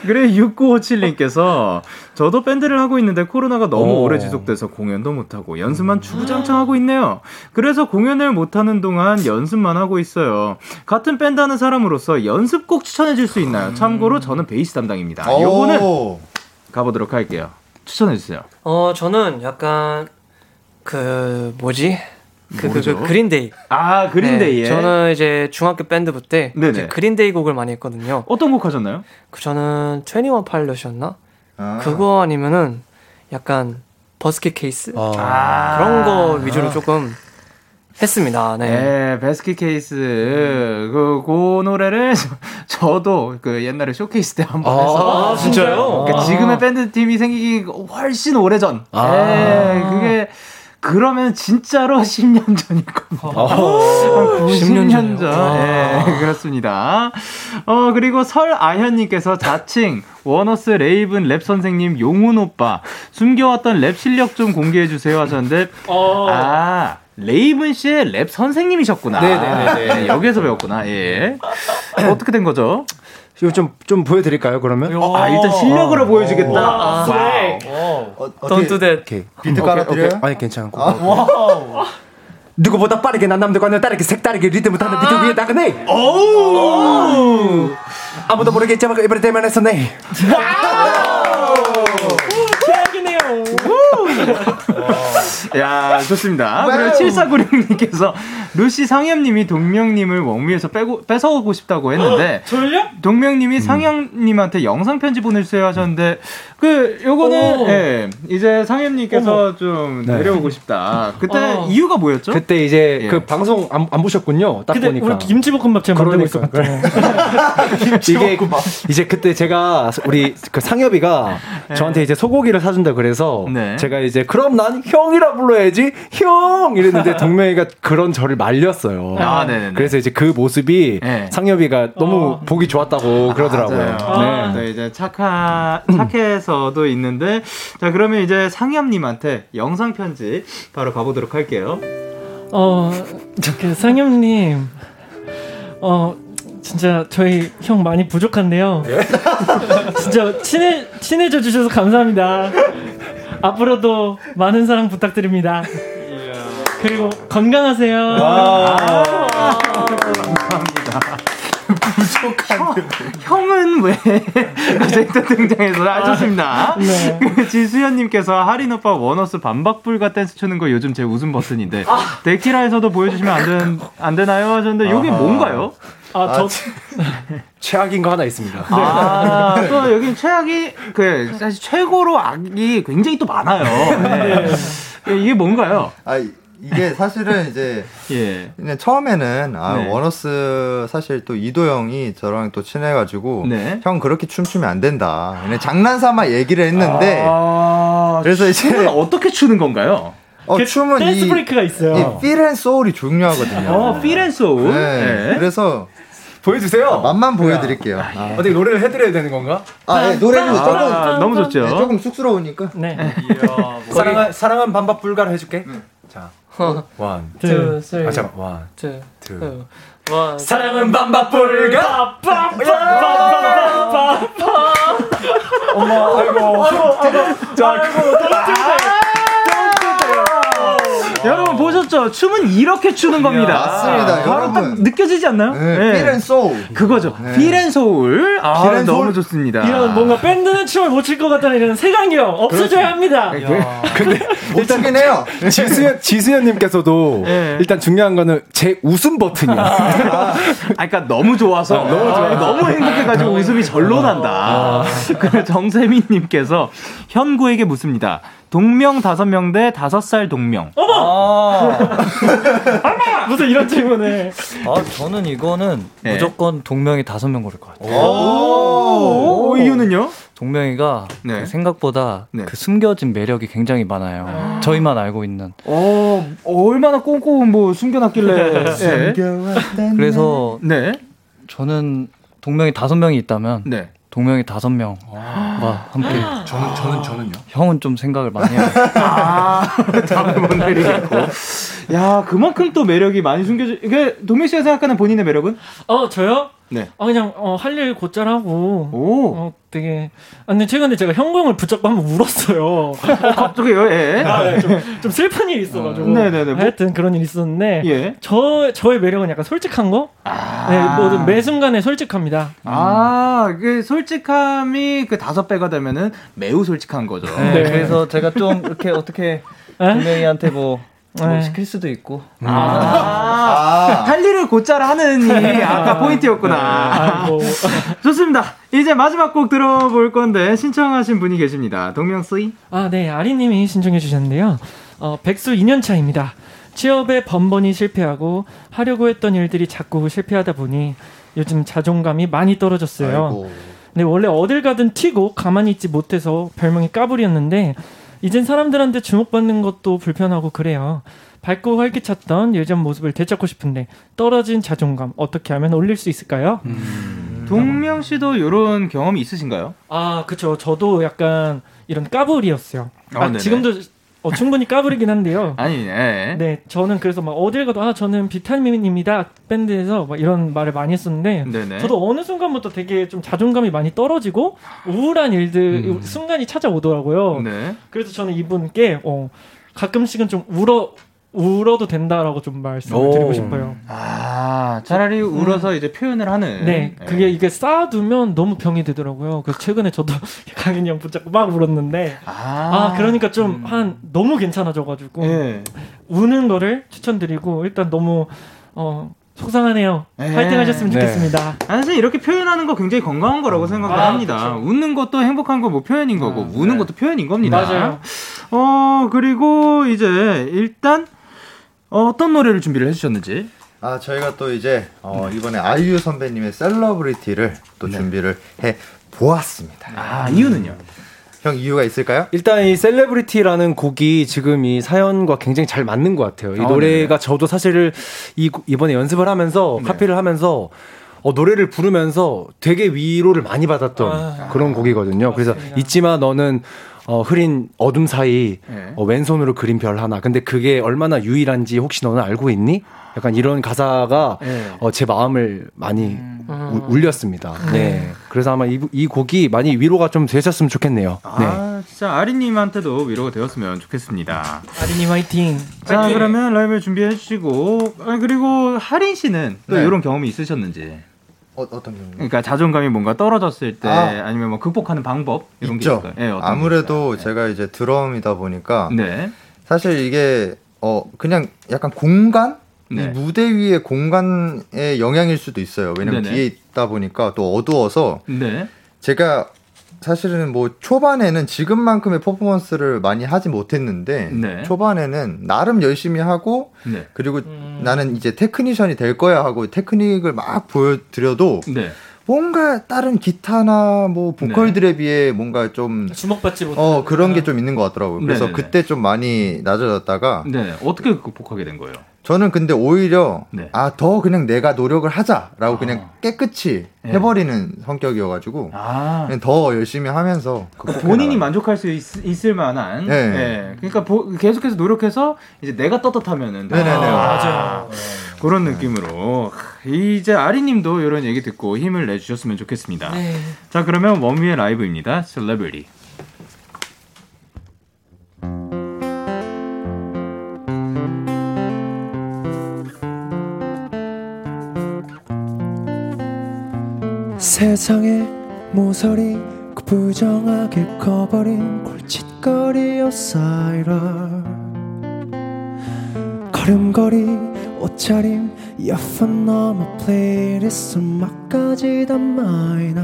그래, 6957님께서 저도 밴드를 하고 있는데 코로나가 너무 오. 오래 지속돼서 공연도 못하고 연습만 주구장창 하고 있네요. 그래서 공연을 못하는 동안 연습만 하고 있어요. 같은 밴드 하는 사람으로서 연습곡 추천해 줄 수 있나요? 참고로 저는 베이스 담당입니다. 아, 요거는 오. 가보도록 할게요. 추천해 주세요. 어 저는 약간 그 뭐지? 그, 그? 그 그린데이. 아, 그린데이에. 네, 저는 이제 중학교 밴드 때 그린데이 곡을 많이 했거든요. 어떤 곡 하셨나요? 그 저는 21 파일럿이었나? 아. 그거 아니면은 약간 Basket Case 아. 그런 거 위주로 조금 했습니다. 네. 네, Basket Case 그, 그 노래를 (laughs) 저, 도 그 옛날에 쇼케이스 때 한번 해서 아, 진짜요? 그러니까 아. 지금의 밴드 팀이 생기기 훨씬 오래전. 아. 네, 그게 그러면 진짜로 10년 전일 겁니다. 한 10년 90년 전이요? 전. 네, 그렇습니다. 어, 그리고 설아현님께서 자칭 원어스 레이븐 랩 선생님 용훈 오빠 숨겨왔던 랩 실력 좀 공개해주세요 하셨는데 아, 레이븐 씨의 랩 선생님이셨구나. 네네네네. 여기에서 배웠구나. 예. 어떻게 된 거죠? 이거 좀, 좀 보여드릴까요, 그러면? 어, 아, 일단 실력으로 보여주겠다. 와, wow. 어, Don't do that. 오케이. 비트 깔아드려요? 오케이. 아니, 괜찮고. 누구보다 빠르게 난 남들과는 다르게 색다르게 리듬을 타는 비트 위에 나가네. 아무도 모르겠지만 그 이번에 대만 했었네. 최악이네요. 야, 좋습니다. 그리고 7496님께서 루시 상엽님이 동명님을 웡위에서 빼고, 뺏어오고 싶다고 했는데, 졸려? 동명님이 상엽님한테 영상 편지 보내주세요 하셨는데, 그, 요거는, 오. 예, 이제 상엽님께서 좀 네. 내려오고 싶다. 그때 어. 이유가 뭐였죠? 그때 이제 예. 그 방송 안, 안 보셨군요. 딱 근데 보니까. 우리 김치볶음밥 제가 만들고 있어 그러니까. (laughs) 이게 이제 그때 제가 우리 그 상엽이가 저한테 이제 소고기를 사준다 그래서 네. 제가 이제 그럼 난 형이라 불러야지 형 이랬는데 (laughs) 동명이가 그런 저를 말렸어요. 아, 네네네. 그래서 이제 그 모습이 네. 상엽이가 너무 어. 보기 좋았다고 그러더라고요. 맞아요. 네. 네, 이제 착하, 착해서도 있는데, 자, 그러면 이제 상엽님한테 영상 편지 바로 가보도록 할게요. 어, 그 상엽님, 어, 진짜 저희 형 많이 부족한데요. (laughs) 진짜 친해 친해져 주셔서 감사합니다. 앞으로도 많은 사랑 부탁드립니다. 그리고 건강하세요. 형은 왜 갑자기 또 등장해서 아 좋습니다. 네. 그 지수현님께서 하린 오빠 원어스 반박불가 댄스 추는 거 요즘 제 웃음 버튼인데 데키라에서도 보여주시면 안, 된, 안 되나요 하셨는데 이게 뭔가요? 아, 저 (laughs) 최악인 거 하나 있습니다. 아, 또 여기 최악이 그 사실 최고로 악이 굉장히 또 많아요. 네. 이게 뭔가요? 아 이- 이게 사실은 이제 (laughs) 예. 그냥 처음에는 아 네. 원어스 사실 또 이도 형이 저랑 또 친해가지고 네. 형 그렇게 춤추면 안 된다. 그냥 장난삼아 얘기를 했는데 아, 그래서 이제 어떻게 추는 건가요? 어, 그 춤은 댄스 이, 브레이크가 있어요. 이 feel and soul이 중요하거든요. 어, feel and soul. 네. 그래서 보여주세요. 맛만 보여드릴게요. 아, 어떻게 노래를 해드려야 되는 건가? 아 예, 노래도 조금 아, 너무 좋죠. 네, 조금 쑥스러우니까. 네. 사랑한 사랑한 반박 불가를 해줄게. 자, one, 둘, 셋. 아 잠깐, one, two. two, one. 사랑은 반박 불가. 엄마, 아이고, 자, 여러분 보셨죠? 춤은 이렇게 추는 겁니다. 맞습니다, 바로 여러분. 딱 느껴지지 않나요? 네, feel and soul. 그거죠. 네. feel and soul. 아, Feel and 너무 soul? 좋습니다. 이런 뭔가 밴드는 춤을 못 출 것 같다는 이런 색안경 없어져야 합니다. (laughs) 못 추긴 해요. 지수연 지수연님께서도 예. 일단 중요한 거는 제 웃음 버튼이야. 아, 그러니까 너무 좋아서 너무 좋아, 너무 행복해가지고 웃음이 절로 난다. (laughs) 그 정세민님께서 현구에게 묻습니다. 동명 다섯 명 대 다섯 살 동명. (laughs) 무슨 이런 질문을. 아, 저는 이거는 네. 무조건 동명이 다섯 명 고를 것 같아요. 오, 이유는요? 동명이가 네. 그 생각보다 네. 그 숨겨진 매력이 굉장히 많아요. 저희만 알고 있는. 어, 얼마나 꽁꽁 뭐 숨겨놨길래. 네. 그래서 네. 저는 동명이 다섯 명이 있다면 네. 동명이 다섯 명과 함께 저는 저는 저는요. 형은 좀 생각을 많이 해요. 아, 답을 못 내리겠고. 야, 그만큼 또 매력이 많이 숨겨져. 이게 동민 씨가 생각하는 본인의 매력은? 어 저요? 네. 어 그냥 어, 할일 곧잘 하고. 오. 어 되게. 아 근데 최근에 제가 형광을 붙잡고 한번 울었어요. 갑자기요, 예. (laughs) 아, 네, 좀, 좀 슬픈 일이 있어가지고. 어. 네네네. 뭐- 하여튼 그런 일이 있었는데. 예. 저 저의 매력은 약간 솔직한 거. 네, 모든 매 순간에 솔직합니다. 아, 그 솔직함이 그 다섯 배가 되면은 매우 솔직한 거죠. 네, 그래서 제가 좀 이렇게 어떻게 에? 동명이한테 뭐, 뭐 네. 시킬 수도 있고. 아, 할 일을 곧잘 하는 이 아까 포인트였구나. 아이고. 좋습니다. 이제 마지막 곡 들어볼 건데 신청하신 분이 계십니다. 동명 씨. 아, 네. 아리 님이 신청해 주셨는데요. 어, 백수 2년 차입니다. 취업에 번번이 실패하고 하려고 했던 일들이 자꾸 실패하다 보니 요즘 자존감이 많이 떨어졌어요. 아이고. 근데 원래 어딜 가든 튀고 가만히 있지 못해서 별명이 까불이었는데 이젠 사람들한테 주목받는 것도 불편하고 그래요. 밝고 활기찼던 예전 모습을 되찾고 싶은데 떨어진 자존감 어떻게 하면 올릴 수 있을까요? 동명 씨도 이런 경험이 있으신가요? 아, 그쵸. 저도 약간 이런 까불이었어요. 어, 아, 네네. 지금도 어, 충분히 까불이긴 한데요. 아니, 예. 네, 저는 그래서 막 어딜 가도 아 저는 비타민입니다 밴드에서 막 이런 말을 많이 했었는데 네네. 저도 어느 순간부터 되게 좀 자존감이 많이 떨어지고 우울한 일들 순간이 찾아오더라고요. 음. 네. 그래서 저는 이분께 어, 가끔씩은 좀 울어 울어도 된다라고 좀 말씀을 오. 드리고 싶어요. 아, 차라리 울어서 이제 표현을 하는. 네, 그게 이게 쌓아두면 너무 병이 되더라고요. 그래서 최근에 저도 (laughs) 강인이 형 붙잡고 막 울었는데, 아, 그러니까 좀한 너무 괜찮아져가지고 예. 우는 거를 추천드리고 일단 너무 어 속상하네요. 네. 파이팅 하셨으면 좋겠습니다. 아, 사실 이렇게 표현하는 거 굉장히 건강한 거라고 생각을 아, 합니다. 웃는 것도 행복한 거뭐 표현인 거고, 네. 우는 것도 표현인 겁니다. 맞아요. 어, 그리고 이제 일단 어떤 노래를 준비를 해주셨는지. 아 저희가 또 이제 어, 이번에 아이유 선배님의 Celebrity를 또 준비를 해 보았습니다. 아 이유는요? 형 이유가 있을까요? 일단 이 Celebrity라는 곡이 지금 이 사연과 굉장히 잘 맞는 것 같아요. 이 아, 노래가 저도 사실 이 이번에 연습을 하면서 카피를 하면서 어, 노래를 부르면서 되게 위로를 많이 받았던 그런 곡이거든요. 그래서 잊지마 너는 어, 흐린 어둠 사이 네. 어, 왼손으로 그린 별 하나. 근데 그게 얼마나 유일한지 혹시 너는 알고 있니? 약간 이런 가사가 네. 어, 제 마음을 많이 음. 우- 울렸습니다. 네. 그래서 아마 이, 이 곡이 많이 위로가 좀 되셨으면 좋겠네요. 네. 아, 진짜 아리님한테도 위로가 되었으면 좋겠습니다. 아린이 화이팅. 자, 그러면 라이브 준비해 주시고, 아, 그리고 하린 씨는 또 네. 이런 경험이 있으셨는지. 어, 어떤 경우? 그러니까 자존감이 뭔가 떨어졌을 때, 아. 아. 니면뭐 극복하는 방법 이런 있죠. 게 있을까요? 예, 어떤 아무래도 제가 이제 드럼이다 보니까 네. 사실 이게 어 그냥 약간 공간 네. 이 무대 위의 공간의 영향일 수도 있어요. 왜냐면 네네. 뒤에 있다 보니까 또 어두워서 네. 제가 사실은 뭐 초반에는 지금만큼의 퍼포먼스를 많이 하지 못했는데 네. 초반에는 나름 열심히 하고 네. 그리고 나는 이제 테크니션이 될 거야 하고 테크닉을 막 보여드려도 네. 뭔가 다른 기타나 뭐 보컬들에 비해 뭔가 좀 주목받지 못. 어 그런 게 좀 있는 것 같더라고요. 그래서 네네네. 그때 좀 많이 낮아졌다가 네. 어떻게 극복하게 된 거예요? 저는 근데 오히려 네. 아더 그냥 내가 노력을 하자라고 그냥 깨끗이 네. 해버리는 성격이어가지고 아. 그냥 더 열심히 하면서 그러니까 본인이 만족할 수 있, 을 만한. 네. 예. 그러니까 보- 계속해서 노력해서 이제 내가 떳떳하면은. 네네네. 아, 그런 느낌으로. 이제 아리님도 이런 얘기 듣고 힘을 내주셨으면 좋겠습니다. 네. 자, 그러면 원미의 라이브입니다. Celebrity. 세상의 모서리 구부정하게 커버린 골칫거리 outsider. 걸음걸이 옷차림 이어폰 넘어 플레이리스트 음악까지 다 마이너.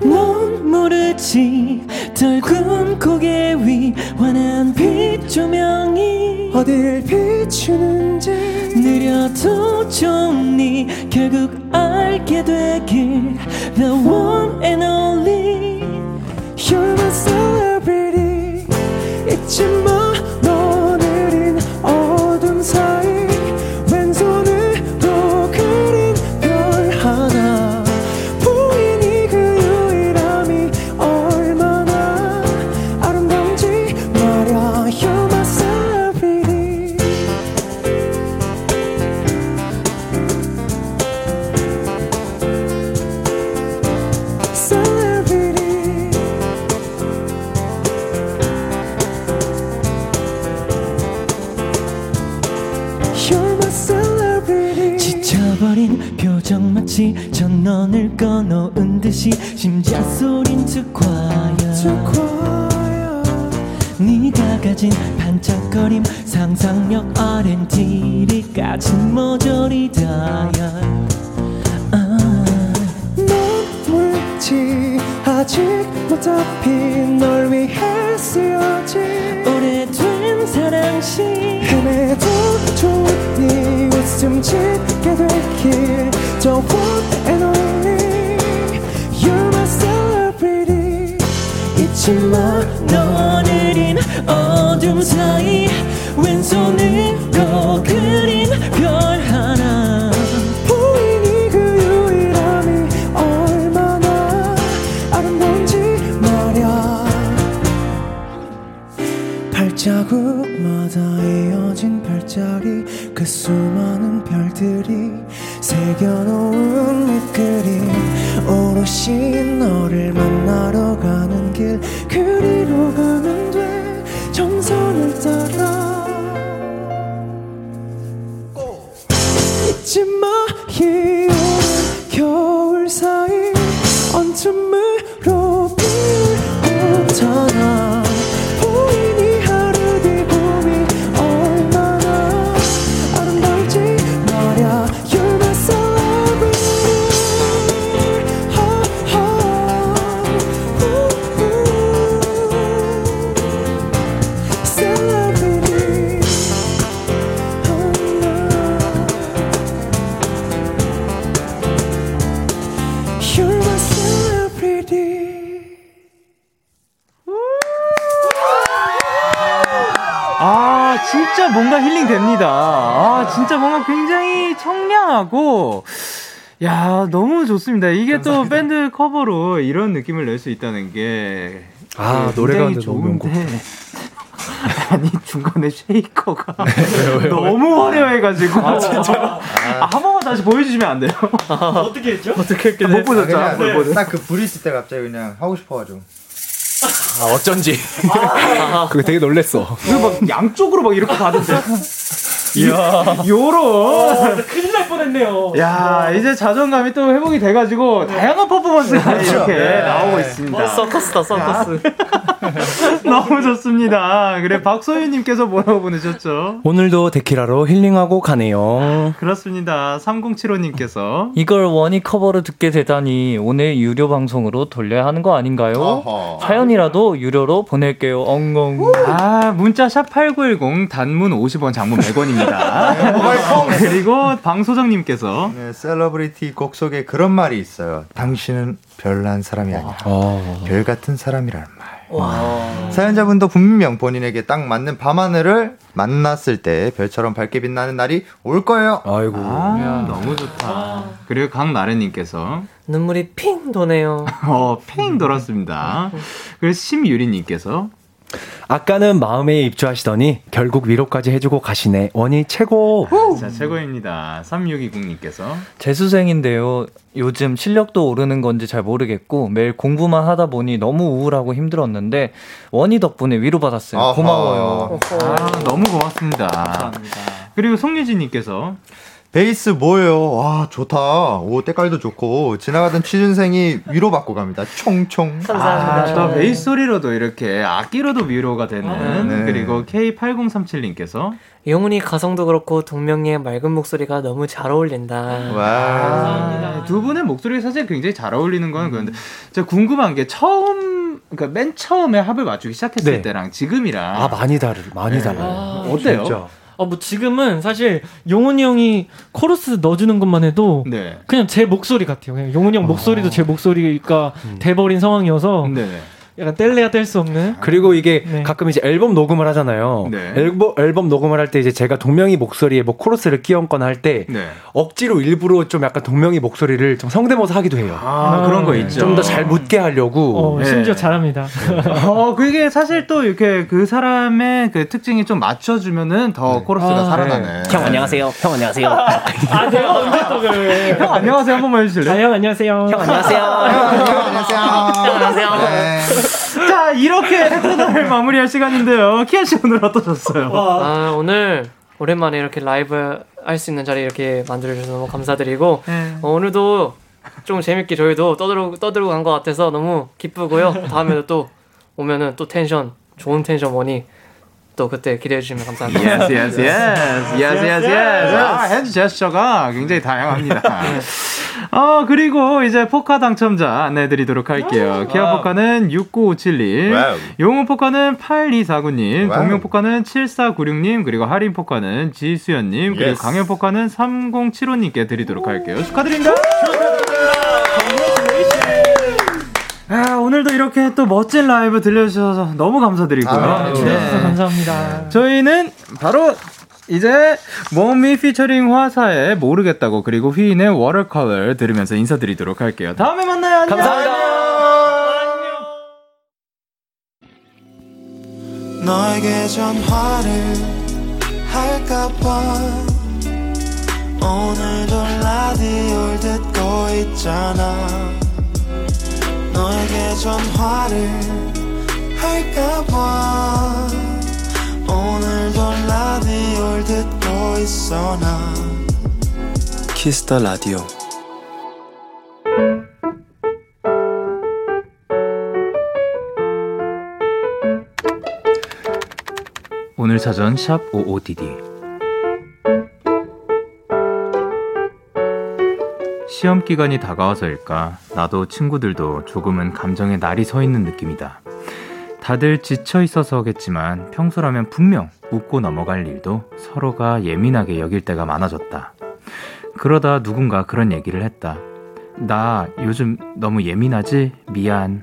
넌 모르지 떨군 고개 위 환한 빛 조명이 어딜 비추는지 느려도 좋니? 결국 알게 되길 The one and only You're my celebrity 잊지 마 마치 전원을 꺼놓은 듯이 심장 소린 특과야 네가 가진 반짝거림 상상력 R&D를 가진 모조리 다야 아. 물지 아직 못 잡힌 널 위해 쓰여진 오래된 사랑시 좋은 네 웃음 짓게 될길 저 너늘인 어둠 사이 왼손으로 그린 별 하나. 보이니 그 유일함이 얼마나 아름다운지 말야. 발자국마다 이어진 별자리 그 수많은 별들이 새겨놓은 밑그림 오롯이 커버로 이런 느낌을 낼 수 있다는 게. 아, 예, 노래가 좋은데. (laughs) 아니, 중간에 쉐이커가 (laughs) 너무 화려해가지고. 아, 진짜. 한 번만 다시 보여주시면 안 돼요? (laughs) 어떻게 했죠? 어떻게 했게 아, 보셨죠? 그냥 못 보셨죠? 딱그 불이 있을 때 갑자기 그냥 하고 싶어가지고. 아, 어쩐지. 그게 되게 놀랬어. 그리고 막 양쪽으로 막 이렇게 가던데. 이야. 요런. 어, 큰일 날 뻔했네요. 야, 이제 자존감이 또 회복이 돼가지고 다양한 퍼포먼스가 이렇게 네. 나오고 있습니다. 어, 서커스다 서커스. (laughs) 너무 좋습니다. 그래, 박소윤님께서 뭐라고 보내셨죠? 오늘도 데키라로 힐링하고 가네요. 그렇습니다. 3075님께서. 이걸 원이 커버로 듣게 되다니 오늘 유료 방송으로 돌려야 하는 거 아닌가요? 어허. 사연이라도 유료로 보낼게요. 엉엉. 아, 문자 샵8910 단문 50원, 장문 100원입니다. (laughs) 그리고 방소정님께서. 네, 셀러브리티 곡 속에 그런 말이 있어요. 당신은 별난 사람이 아니야. 어. 별 같은 사람이라는 말. 사연자분도 분명 본인에게 딱 맞는 밤하늘을 만났을 때 별처럼 밝게 빛나는 날이 올 거예요. 아이고. 아, 너무 좋다. 그리고 강나래님께서. 눈물이 핑 도네요. 어, 팽 돌았습니다. 그리고 심유리님께서. 아까는 마음에 입주하시더니 결국 위로까지 해주고 가시네. 원이 최고. 자, 최고입니다. 3620님께서. 재수생인데요. 요즘 실력도 오르는 건지 잘 모르겠고 매일 공부만 하다 보니 너무 우울하고 힘들었는데 원희 덕분에 위로받았어요. 고마워요. 아, 너무 고맙습니다. 그리고 송유진님께서. 베이스 뭐예요? 와 좋다. 오 때깔도 좋고 지나가던 취준생이 위로받고 갑니다. 총총. 아, 또 베이스 소리로도 이렇게 악기로도 위로가 되는. 네. 그리고 K8037님께서. 영훈이 가성도 그렇고 동명이의 맑은 목소리가 너무 잘 어울린다. 와. 아, 두 분의 목소리가 사실 굉장히 잘 어울리는 거는 그런데 제가 궁금한 게 처음 그러니까 맨 처음에 합을 맞추기 시작했을 네. 때랑 지금이랑 아, 많이 다르, 많이 네. 달라요. 아, 어때요? 진짜. 어, 뭐 지금은 사실 용훈이 형이 코러스 넣어주는 것만 해도 네. 그냥 제 목소리 같아요. 그냥 용훈이 형 목소리도 제 목소리가 돼버린 상황이어서 네. 약간 뗄래야 뗄 수 없는. 그리고 이게 네. 가끔 이제 앨범 녹음을 하잖아요. 네. 앨범, 앨범 녹음을 할 때 이제 제가 동명이 목소리에 뭐 코러스를 끼얹거나 할때 네. 억지로 일부러 좀 약간 동명이 목소리를 좀 성대모사 하기도 해요. 아, 그런 거 있죠. 좀 더 잘 묻게 하려고. 어, 네. 심지어 잘합니다. (laughs) 어, 그게 사실 또 이렇게 그 사람의 그 특징이 좀 맞춰주면은 더 코러스가 아, 살아나네. 형 안녕하세요. 형 안녕하세요. (laughs) 아, 내가 언제 또 그래. 형, 안녕하세요. 한 번만 해주실래요? 아, 형 안녕하세요. 형 안녕하세요. 안녕하세요. 안녕하세요. 네. 자, 이렇게 코너를 마무리할 시간인데요. 키아 씨 오늘 어떠셨어요? 아, 오늘 오랜만에 이렇게 라이브 할 수 있는 자리 이렇게 만들어주셔서 너무 감사드리고 네. 어, 오늘도 좀 재밌게 저희도 떠들고 떠들고 간 것 같아서 너무 기쁘고요. 다음에도 또 오면은 또 텐션 좋은 텐션 원위 또 그때 기대해 주시면 감사합니다. Yes, yes, yes. Yes, yes, yes. 아, hand 제스처가 굉장히 다양합니다. 어, 그리고 이제 포카 당첨자 안내해드리도록 할게요. 키아 포카는 6957님, wow. 용훈 포카는 8249님, wow. 동명 포카는 7496님, 그리고 하린 포카는 지수연님, 그리고 yes. 강현 포카는 3075님께 드리도록 할게요. 축하드립니다! 아, 오늘도 이렇게 또 멋진 라이브 들려주셔서 너무 감사드리고요. 아, 네. 주셔서 감사합니다. 저희는 바로 이제 몸미 피처링 화사의 모르겠다고 그리고 휘인의 워터컬러 들으면서 인사드리도록 할게요. 다음에 만나요. 안녕. 너에게 전화를 할까봐 오늘도 라디오를 듣고 있잖아 너에게 전화를 할까봐 오늘도 라디오를 듣고 있어 나. Kiss the Radio. 오늘 사전 샵 OODD 시험 기간이 다가와서일까 나도 친구들도 조금은 감정에 날이 서 있는 느낌이다. 다들 지쳐 있어서겠지만 평소라면 분명 웃고 넘어갈 일도 서로가 예민하게 여길 때가 많아졌다. 그러다 누군가 그런 얘기를 했다. 나 요즘 너무 예민하지? 미안.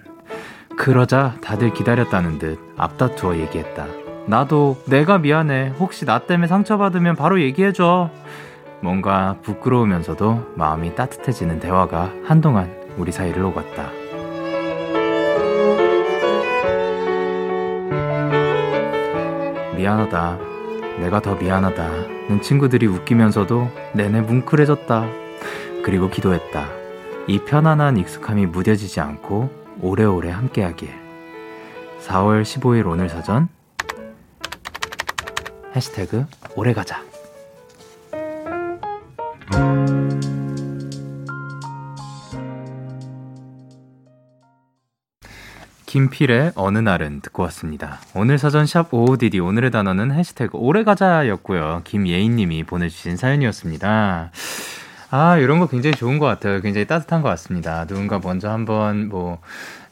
그러자 다들 기다렸다는 듯 앞다투어 얘기했다. 나도 내가 미안해. 혹시 나 때문에 상처받으면 바로 얘기해줘. 뭔가 부끄러우면서도 마음이 따뜻해지는 대화가 한동안 우리 사이를 오갔다. 미안하다. 내가 더 미안하다. 는 친구들이 웃기면서도 내내 뭉클해졌다. 그리고 기도했다. 이 편안한 익숙함이 무뎌지지 않고 오래오래 함께하길. 4월 15일 오늘 사전 해시태그 오래가자. 김필의 어느 날은 듣고 왔습니다. 오늘 사전 샵 OODD 오늘의 단어는 해시태그 오래가자였고요. 김예인님이 보내주신 사연이었습니다. 아 이런 거 굉장히 좋은 것 같아요. 굉장히 따뜻한 것 같습니다. 누군가 먼저 한번 뭐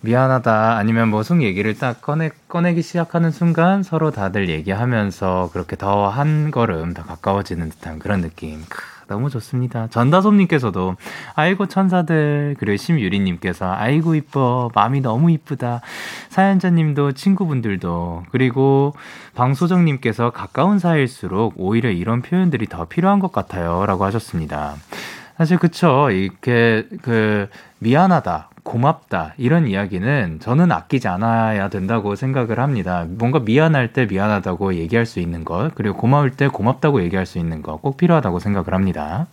미안하다 아니면 뭐 속 얘기를 딱 꺼내 꺼내기 시작하는 순간 서로 다들 얘기하면서 그렇게 더 한 걸음 더 가까워지는 듯한 그런 느낌. 크, 너무 좋습니다. 전다솜님께서도 아이고 천사들 그리고 심유리님께서 아이고 이뻐 마음이 너무 이쁘다. 사연자님도 친구분들도 그리고 방소정님께서 가까운 사이일수록 오히려 이런 표현들이 더 필요한 것 같아요라고 하셨습니다. 사실 그쵸 이렇게 그 미안하다 고맙다 이런 이야기는 저는 아끼지 않아야 된다고 생각을 합니다. 뭔가 미안할 때 미안하다고 얘기할 수 있는 것 그리고 고마울 때 고맙다고 얘기할 수 있는 것 꼭 필요하다고 생각을 합니다.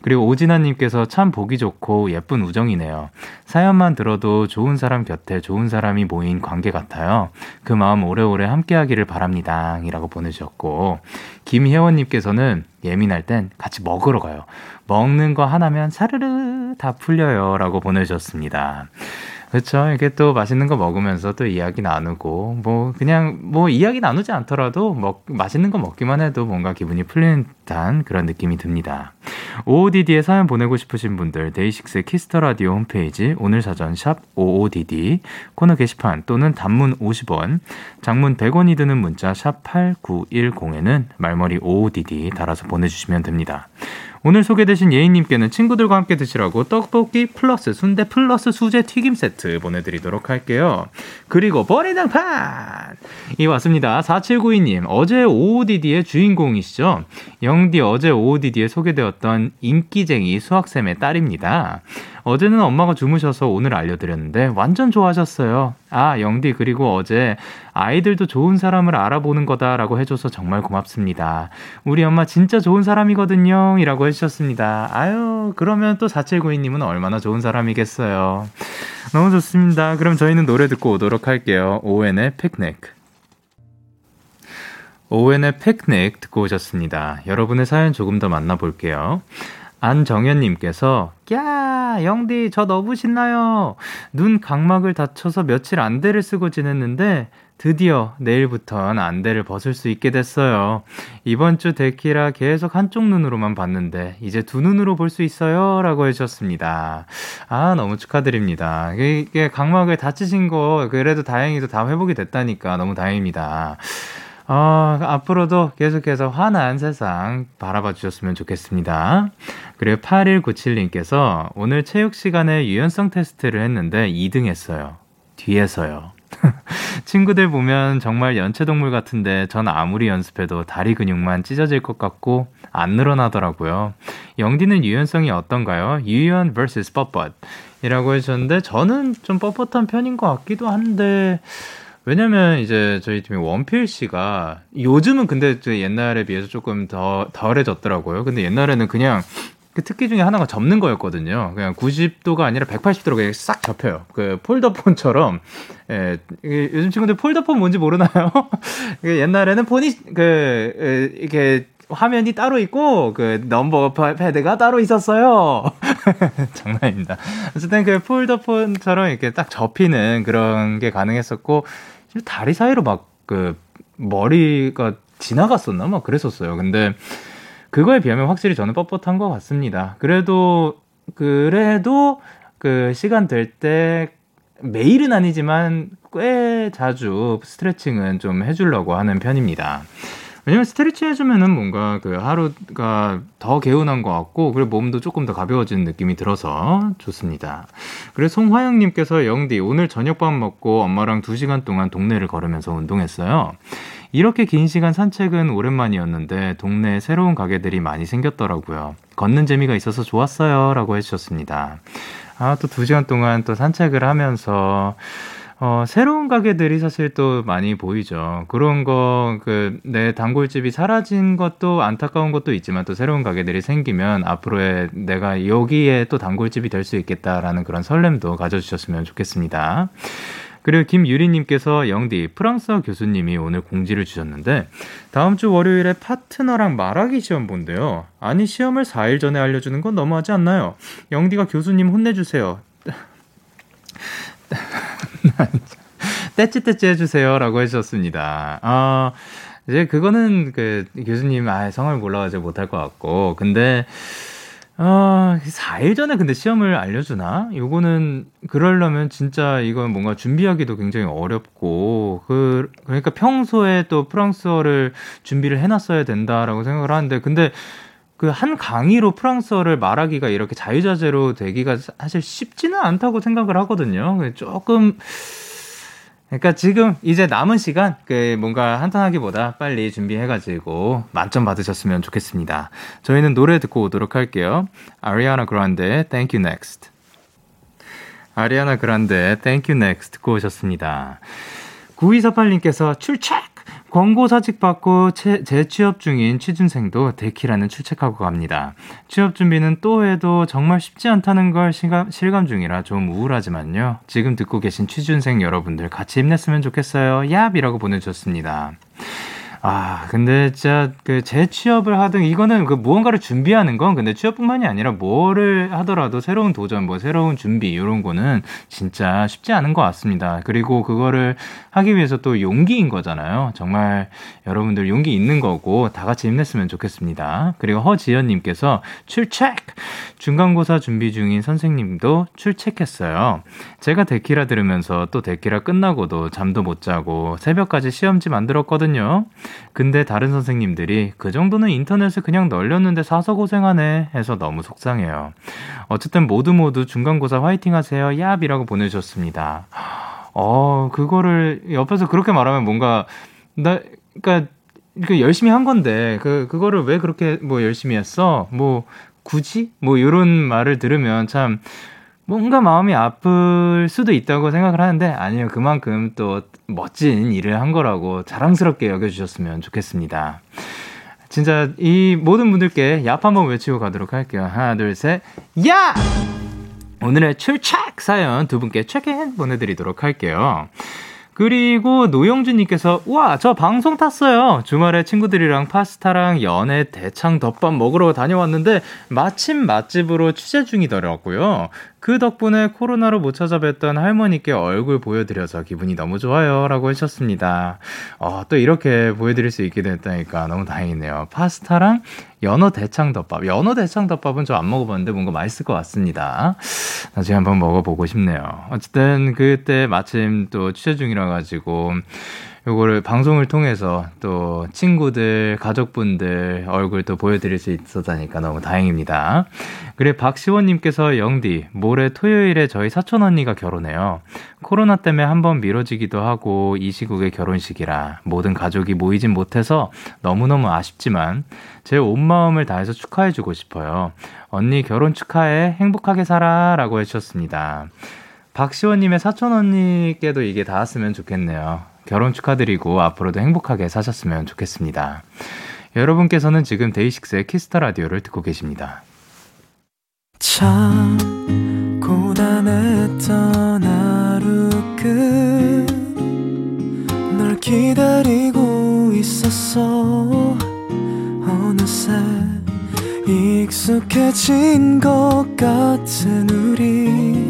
그리고 오진아님께서 참 보기 좋고 예쁜 우정이네요. 사연만 들어도 좋은 사람 곁에 좋은 사람이 모인 관계 같아요. 그 마음 오래오래 함께하기를 바랍니다. 이라고 보내주셨고 김혜원님께서는 예민할 땐 같이 먹으러 가요. 먹는 거 하나면 사르르 다 풀려요. 라고 보내주셨습니다. 그렇죠. 이렇게 또 맛있는 거 먹으면서 또 이야기 나누고 뭐 그냥 뭐 이야기 나누지 않더라도 먹 맛있는 거 먹기만 해도 뭔가 기분이 풀리는 듯한 그런 느낌이 듭니다. OODD에 사연 보내고 싶으신 분들 DAY6 Kiss the Radio 홈페이지 오늘 사전 샵 OODD 코너 게시판 또는 단문 50원, 장문 100원이 드는 문자 샵 8910에는 말머리 OODD 달아서 보내 주시면 됩니다. 오늘 소개되신 예인님께는 친구들과 함께 드시라고 떡볶이 플러스 순대 플러스 수제 튀김 세트 보내드리도록 할게요. 그리고 버리장판! 이 왔습니다. 4792님, 어제 OODD의 주인공이시죠? 영디 어제 OODD에 소개되었던 인기쟁이 수학쌤의 딸입니다. 어제는 엄마가 주무셔서 오늘 알려드렸는데 완전 좋아하셨어요. 아, 영디, 그리고 어제 아이들도 좋은 사람을 알아보는 거다라고 해줘서 정말 고맙습니다. 우리 엄마 진짜 좋은 사람이거든요. 이라고 해주셨습니다. 아유, 그러면 또 4792님은 얼마나 좋은 사람이겠어요. 너무 좋습니다. 그럼 저희는 노래 듣고 오도록 할게요. 오웬의 픽닉. 오웬의 픽닉 듣고 오셨습니다. 여러분의 사연 조금 더 만나볼게요. 안정현님께서 야 영디 저 너무 신나요. 눈 각막을 다쳐서 며칠 안대를 쓰고 지냈는데 드디어 내일부턴 안대를 벗을 수 있게 됐어요. 이번 주 데키라 계속 한쪽 눈으로만 봤는데 이제 두 눈으로 볼 수 있어요. 라고 해주셨습니다. 아, 너무 축하드립니다. 이게 각막을 다치신 거 그래도 다행히도 다 회복이 됐다니까 너무 다행입니다. 어, 앞으로도 계속해서 환한 세상 바라봐 주셨으면 좋겠습니다. 그리고 8197님께서 오늘 체육 시간에 유연성 테스트를 했는데 2등 했어요. 뒤에서요. (laughs) 친구들 보면 정말 연체동물 같은데 전 아무리 연습해도 다리 근육만 찢어질 것 같고 안 늘어나더라고요. 영디는 유연성이 어떤가요? 유연 vs 뻣뻣 이라고 해주셨는데 저는 좀 뻣뻣한 편인 것 같기도 한데 왜냐면 이제 저희 팀의 원필 씨가 요즘은 근데 옛날에 비해서 조금 더 덜해졌더라고요. 근데 옛날에는 그냥 그 특기 중에 하나가 접는 거였거든요. 그냥 90도가 아니라 180도로 그냥 싹 접혀요. 그 폴더폰처럼. 예, 요즘 친구들 폴더폰 뭔지 모르나요? (laughs) 옛날에는 폰이 그 이렇게 화면이 따로 있고 그 넘버 패드가 따로 있었어요. (laughs) 장난입니다. 어쨌든 그 폴더폰처럼 이렇게 딱 접히는 그런 게 가능했었고 다리 사이로 막 그 머리가 지나갔었나 막 그랬었어요. 근데 그거에 비하면 확실히 저는 뻣뻣한 것 같습니다. 그래도 그래도 그 시간 될 때 매일은 아니지만 꽤 자주 스트레칭은 좀 해주려고 하는 편입니다. 왜냐면 스트레칭 해주면은 뭔가 그 하루가 더 개운한 것 같고 그리고 몸도 조금 더 가벼워지는 느낌이 들어서 좋습니다. 그래서 송화영님께서 영디 오늘 저녁밥 먹고 엄마랑 2 시간 동안 동네를 걸으면서 운동했어요. 이렇게 긴 시간 산책은 오랜만이었는데 동네에 새로운 가게들이 많이 생겼더라고요. 걷는 재미가 있어서 좋았어요. 라고 해주셨습니다. 아, 또 2시간 동안 또 산책을 하면서 어, 새로운 가게들이 사실 또 많이 보이죠. 그런 거, 그, 내 단골집이 사라진 것도 안타까운 것도 있지만 또 새로운 가게들이 생기면 앞으로의 내가 여기에 또 단골집이 될 수 있겠다라는 그런 설렘도 가져주셨으면 좋겠습니다. 그리고 김유리님께서 영디 프랑스어 교수님이 오늘 공지를 주셨는데 다음 주 월요일에 파트너랑 말하기 시험 본대요. 아니 시험을 4일 전에 알려주는 건 너무하지 않나요? 영디가 교수님 혼내주세요. (laughs) 떼찌떼찌 해주세요라고 해주셨습니다. 아 이제 그거는 그 교수님 아 성을 몰라가지고 못할 것 같고 근데 어, 4일 전에 근데 시험을 알려주나? 요거는, 그러려면 진짜 이건 뭔가 준비하기도 굉장히 어렵고, 그, 그러니까 평소에 또 프랑스어를 준비를 해놨어야 된다라고 생각을 하는데, 근데 그 한 강의로 프랑스어를 말하기가 이렇게 자유자재로 되기가 사실 쉽지는 않다고 생각을 하거든요. 조금, 그러니까 지금 이제 남은 시간 그 뭔가 한탄하기보다 빨리 준비해가지고 만점 받으셨으면 좋겠습니다. 저희는 노래 듣고 오도록 할게요. 아리아나 그란데 Thank You Next. 아리아나 그란데 Thank You Next 듣고 오셨습니다. 9248님께서 출첵! 권고 사직 받고 재취업 중인 취준생도 데키라는 출첵하고 갑니다. 취업 준비는 또 해도 정말 쉽지 않다는 걸 실감, 실감 중이라 좀 우울하지만요. 지금 듣고 계신 취준생 여러분들 같이 힘냈으면 좋겠어요. 얍이라고 보내주셨습니다. 아, 근데 진짜 그 재취업을 하든 이거는 그 무언가를 준비하는 건 근데 취업뿐만이 아니라 뭐를 하더라도 새로운 도전, 뭐 새로운 준비 이런 거는 진짜 쉽지 않은 것 같습니다. 그리고 그거를 하기 위해서 또 용기인 거잖아요. 정말 여러분들 용기 있는 거고 다 같이 힘냈으면 좋겠습니다. 그리고 허지연님께서 출첵! 중간고사 준비 중인 선생님도 출첵했어요. 제가 데키라 들으면서 또 데키라 끝나고도 잠도 못 자고 새벽까지 시험지 만들었거든요. 근데 다른 선생님들이 그 정도는 인터넷에 그냥 널렸는데 사서 고생하네 해서 너무 속상해요. 어쨌든 모두 모두 중간고사 화이팅 하세요. 얍이라고 보내주셨습니다. 어, 그거를 옆에서 그렇게 말하면 뭔가, 나, 그니까, 그 열심히 한 건데, 그, 그거를 왜 그렇게 뭐 열심히 했어? 뭐, 굳이? 뭐, 이런 말을 들으면 참, 뭔가 마음이 아플 수도 있다고 생각을 하는데, 아니요. 그만큼 또 멋진 일을 한 거라고 자랑스럽게 여겨주셨으면 좋겠습니다. 진짜 이 모든 분들께 얍 한번 외치고 가도록 할게요. 하나, 둘, 셋, 야! 오늘의 출첵 사연 두 분께 체크인 보내드리도록 할게요. 그리고 노영준님께서 우와 저 방송 탔어요. 주말에 친구들이랑 파스타랑 연애 대창 덮밥 먹으러 다녀왔는데 마침 맛집으로 취재 중이더라고요. 그 덕분에 코로나로 못 찾아뵀던 할머니께 얼굴 보여드려서 기분이 너무 좋아요. 라고 하셨습니다. 어, 또 이렇게 보여드릴 수 있게 됐다니까 너무 다행이네요. 파스타랑 연어 대창덮밥. 연어 대창덮밥은 저 안 먹어봤는데 뭔가 맛있을 것 같습니다. 나중에 한번 먹어보고 싶네요. 어쨌든 그때 마침 또 취재 중이라 가지고 요거를 방송을 통해서 또 친구들, 가족분들 얼굴 또 보여드릴 수 있었다니까 너무 다행입니다. 그래, 박시원님께서 영디, 모레 토요일에 저희 사촌 언니가 결혼해요. 코로나 때문에 한번 미뤄지기도 하고 이 시국의 결혼식이라 모든 가족이 모이진 못해서 너무너무 아쉽지만 제 온 마음을 다해서 축하해주고 싶어요. 언니 결혼 축하해. 행복하게 살아. 라고 해주셨습니다. 박시원님의 사촌 언니께도 이게 닿았으면 좋겠네요. 결혼 축하드리고 앞으로도 행복하게 사셨으면 좋겠습니다. 여러분께서는 지금 DAY6의 Kiss the Radio를 듣고 계십니다. 참 고단했던 하루 끝널 기다리고 있었어 어느새 익숙해진 것 같은 우리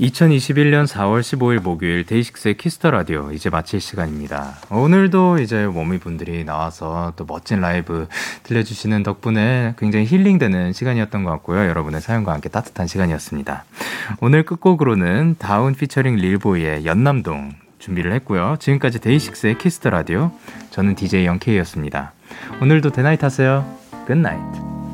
2021년 4월 15일 목요일 DAY6의 Kiss the Radio 이제 마칠 시간입니다. 오늘도 이제 ONEWE 분들이 나와서 또 멋진 라이브 들려주시는 덕분에 굉장히 힐링되는 시간이었던 것 같고요. 여러분의 사연과 함께 따뜻한 시간이었습니다. 오늘 끝곡으로는 Dvwn 피처링 lIlBOI의 연남동 준비를 했고요. 지금까지 DAY6의 Kiss the Radio 저는 DJ Young K였습니다. 오늘도 Day night 하세요. Good night.